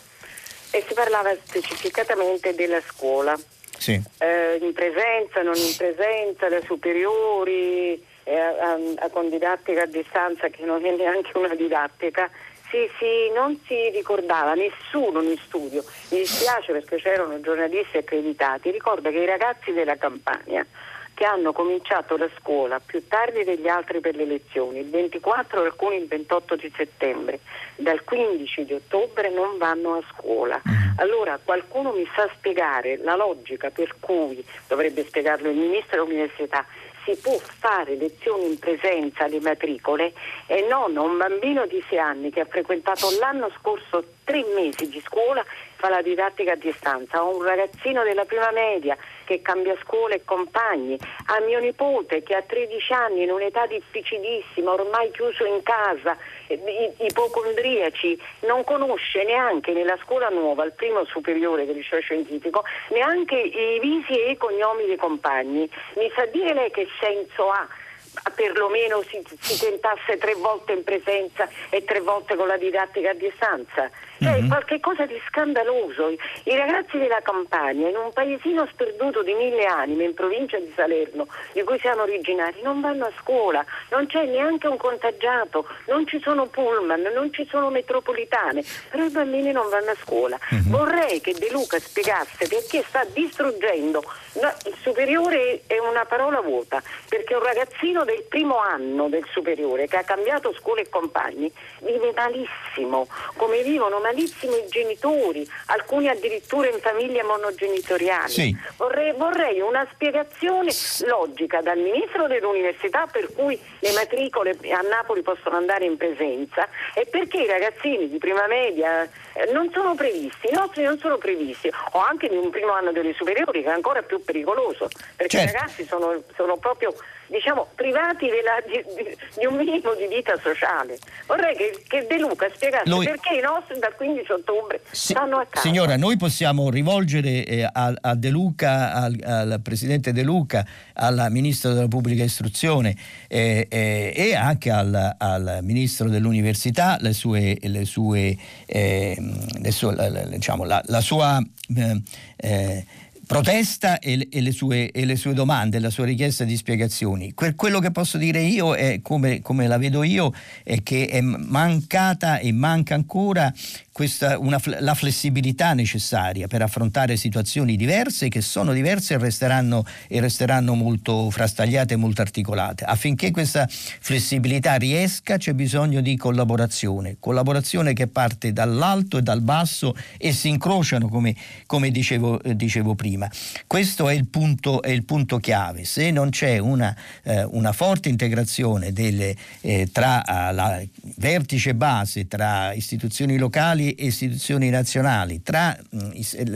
e si parlava specificatamente della scuola. Sì. Eh, in presenza, non in presenza, le superiori, eh, a, a, con didattica a distanza che non è neanche una didattica. Sì, sì, non si ricordava nessuno in studio. Mi dispiace perché c'erano giornalisti accreditati. Ricorda che i ragazzi della Campania che hanno cominciato la scuola più tardi degli altri per le lezioni, il 24 e alcuni il 28 di settembre, dal 15 di ottobre non vanno a scuola. Mm. Allora qualcuno mi sa spiegare la logica per cui, dovrebbe spiegarlo il Ministro dell'Università, si può fare lezioni in presenza alle matricole e non un bambino di 6 anni che ha frequentato l'anno scorso tre mesi di scuola fa la didattica a distanza, o un ragazzino della prima media che cambia scuola e compagni, a mio nipote che ha 13 anni in un'età difficilissima, ormai chiuso in casa, ipocondriaci, non conosce neanche nella scuola nuova, al primo superiore del liceo scientifico, neanche i visi e i cognomi dei compagni. Mi sa dire lei che senso ha perlomeno si, si, tentasse tre volte in presenza e tre volte con la didattica a distanza. Cioè, mm-hmm. qualche cosa di scandaloso. I ragazzi della Campania, in un paesino sperduto di mille anime, in provincia di Salerno, di cui siamo originari, non vanno a scuola, non c'è neanche un contagiato, non ci sono pullman, non ci sono metropolitane, però i bambini non vanno a scuola. Mm-hmm. Vorrei che De Luca spiegasse perché sta distruggendo. No, il superiore è una parola vuota, perché un ragazzino del primo anno del superiore che ha cambiato scuola e compagni vive malissimo, come vivono malissimo i genitori, alcuni addirittura in famiglie monogenitoriali. Sì. Vorrei, vorrei, una spiegazione logica dal ministro dell'università per cui le matricole a Napoli possono andare in presenza e perché i ragazzini di prima media eh, non sono previsti, i nostri non sono previsti, o anche di un primo anno delle superiori che è ancora più pericoloso, perché certo. i ragazzi sono, sono proprio diciamo, privati della, di, di, un minimo di vita sociale. Vorrei che, che De Luca spiegasse noi... perché i nostri dal 15 ottobre si, stanno a casa. Signora, noi possiamo rivolgere eh, a, a, De Luca, al, al, Presidente De Luca, al Ministro della Pubblica Istruzione eh, eh, e anche al, al, Ministro dell'Università le sue, le sue, eh, le sue la, diciamo, la, la, sua eh, eh, protesta e, e, le sue, e, le sue, domande, la sua richiesta di spiegazioni. Que, quello che posso dire io, è, come, come, la vedo io, è che è mancata e manca ancora questa, una, la flessibilità necessaria per affrontare situazioni diverse che sono diverse e resteranno, e resteranno molto frastagliate e molto articolate. Affinché questa flessibilità riesca c'è bisogno di collaborazione, collaborazione che parte dall'alto e dal basso e si incrociano come, come dicevo, eh, dicevo, prima. Questo è il punto, è il punto chiave. Se non c'è una, eh, una forte integrazione delle, eh, tra eh, la vertice base, tra istituzioni locali, locali e istituzioni nazionali, tra mm,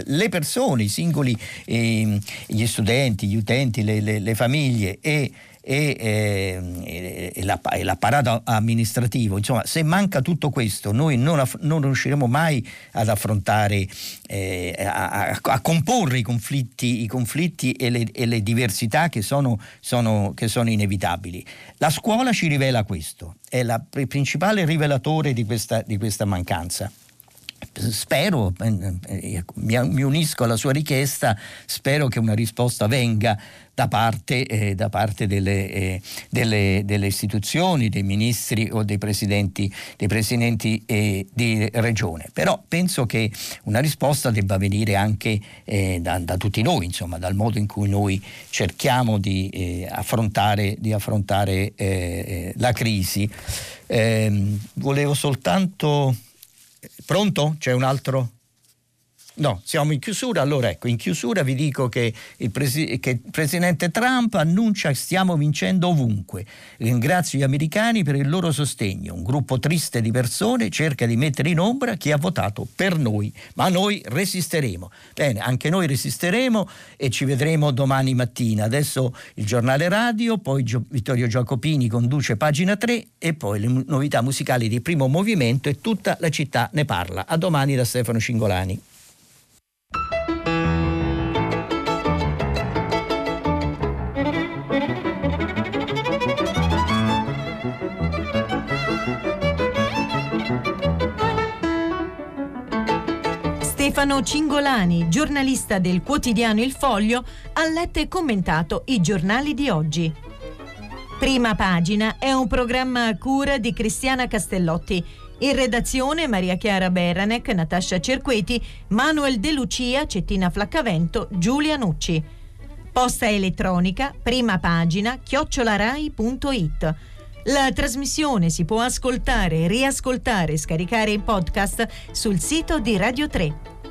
le persone, i singoli, eh, gli studenti, gli utenti, le, le, le famiglie e e, eh, e, l'apparato amministrativo. Insomma, se manca tutto questo, noi non, non riusciremo mai ad affrontare, eh, a, a, comporre i conflitti, i conflitti e, le, e, le, diversità che sono, sono, che sono, inevitabili. La scuola ci rivela questo, è la, il principale rivelatore di questa, di questa mancanza spero, eh, eh, mi unisco alla sua richiesta, spero che una risposta venga da parte, eh, da parte delle, eh, delle, delle, istituzioni, dei ministri o dei presidenti, dei presidenti eh, di regione. Però penso che una risposta debba venire anche eh, da, da, tutti noi, insomma, dal modo in cui noi cerchiamo di affrontare, di affrontare la crisi. Ehm, volevo soltanto Pronto? C'è un altro? No, siamo in chiusura. Allora ecco, in chiusura vi dico che il, presi- che il, presidente Trump annuncia che stiamo vincendo ovunque. Ringrazio gli americani per il loro sostegno. Un gruppo triste di persone cerca di mettere in ombra chi ha votato per noi, ma noi resisteremo. Bene, anche noi resisteremo e ci vedremo domani mattina. Adesso il giornale radio, poi Gio- Vittorio Giacopini conduce pagina 3 e poi le novità musicali di primo movimento e tutta la città ne parla. A domani da Stefano Cingolani. Stefano Cingolani, giornalista del quotidiano Il Foglio, ha letto e commentato i giornali di oggi. Prima pagina è un programma a cura di Cristiana Castellotti. In redazione Maria Chiara Beranec, Natascia Cerqueti, Manuel De Lucia, Cettina Flaccavento, Giulia Nucci. Posta elettronica, prima pagina, chiocciolarai.it. La trasmissione si può ascoltare, riascoltare e scaricare in podcast sul sito di Radio 3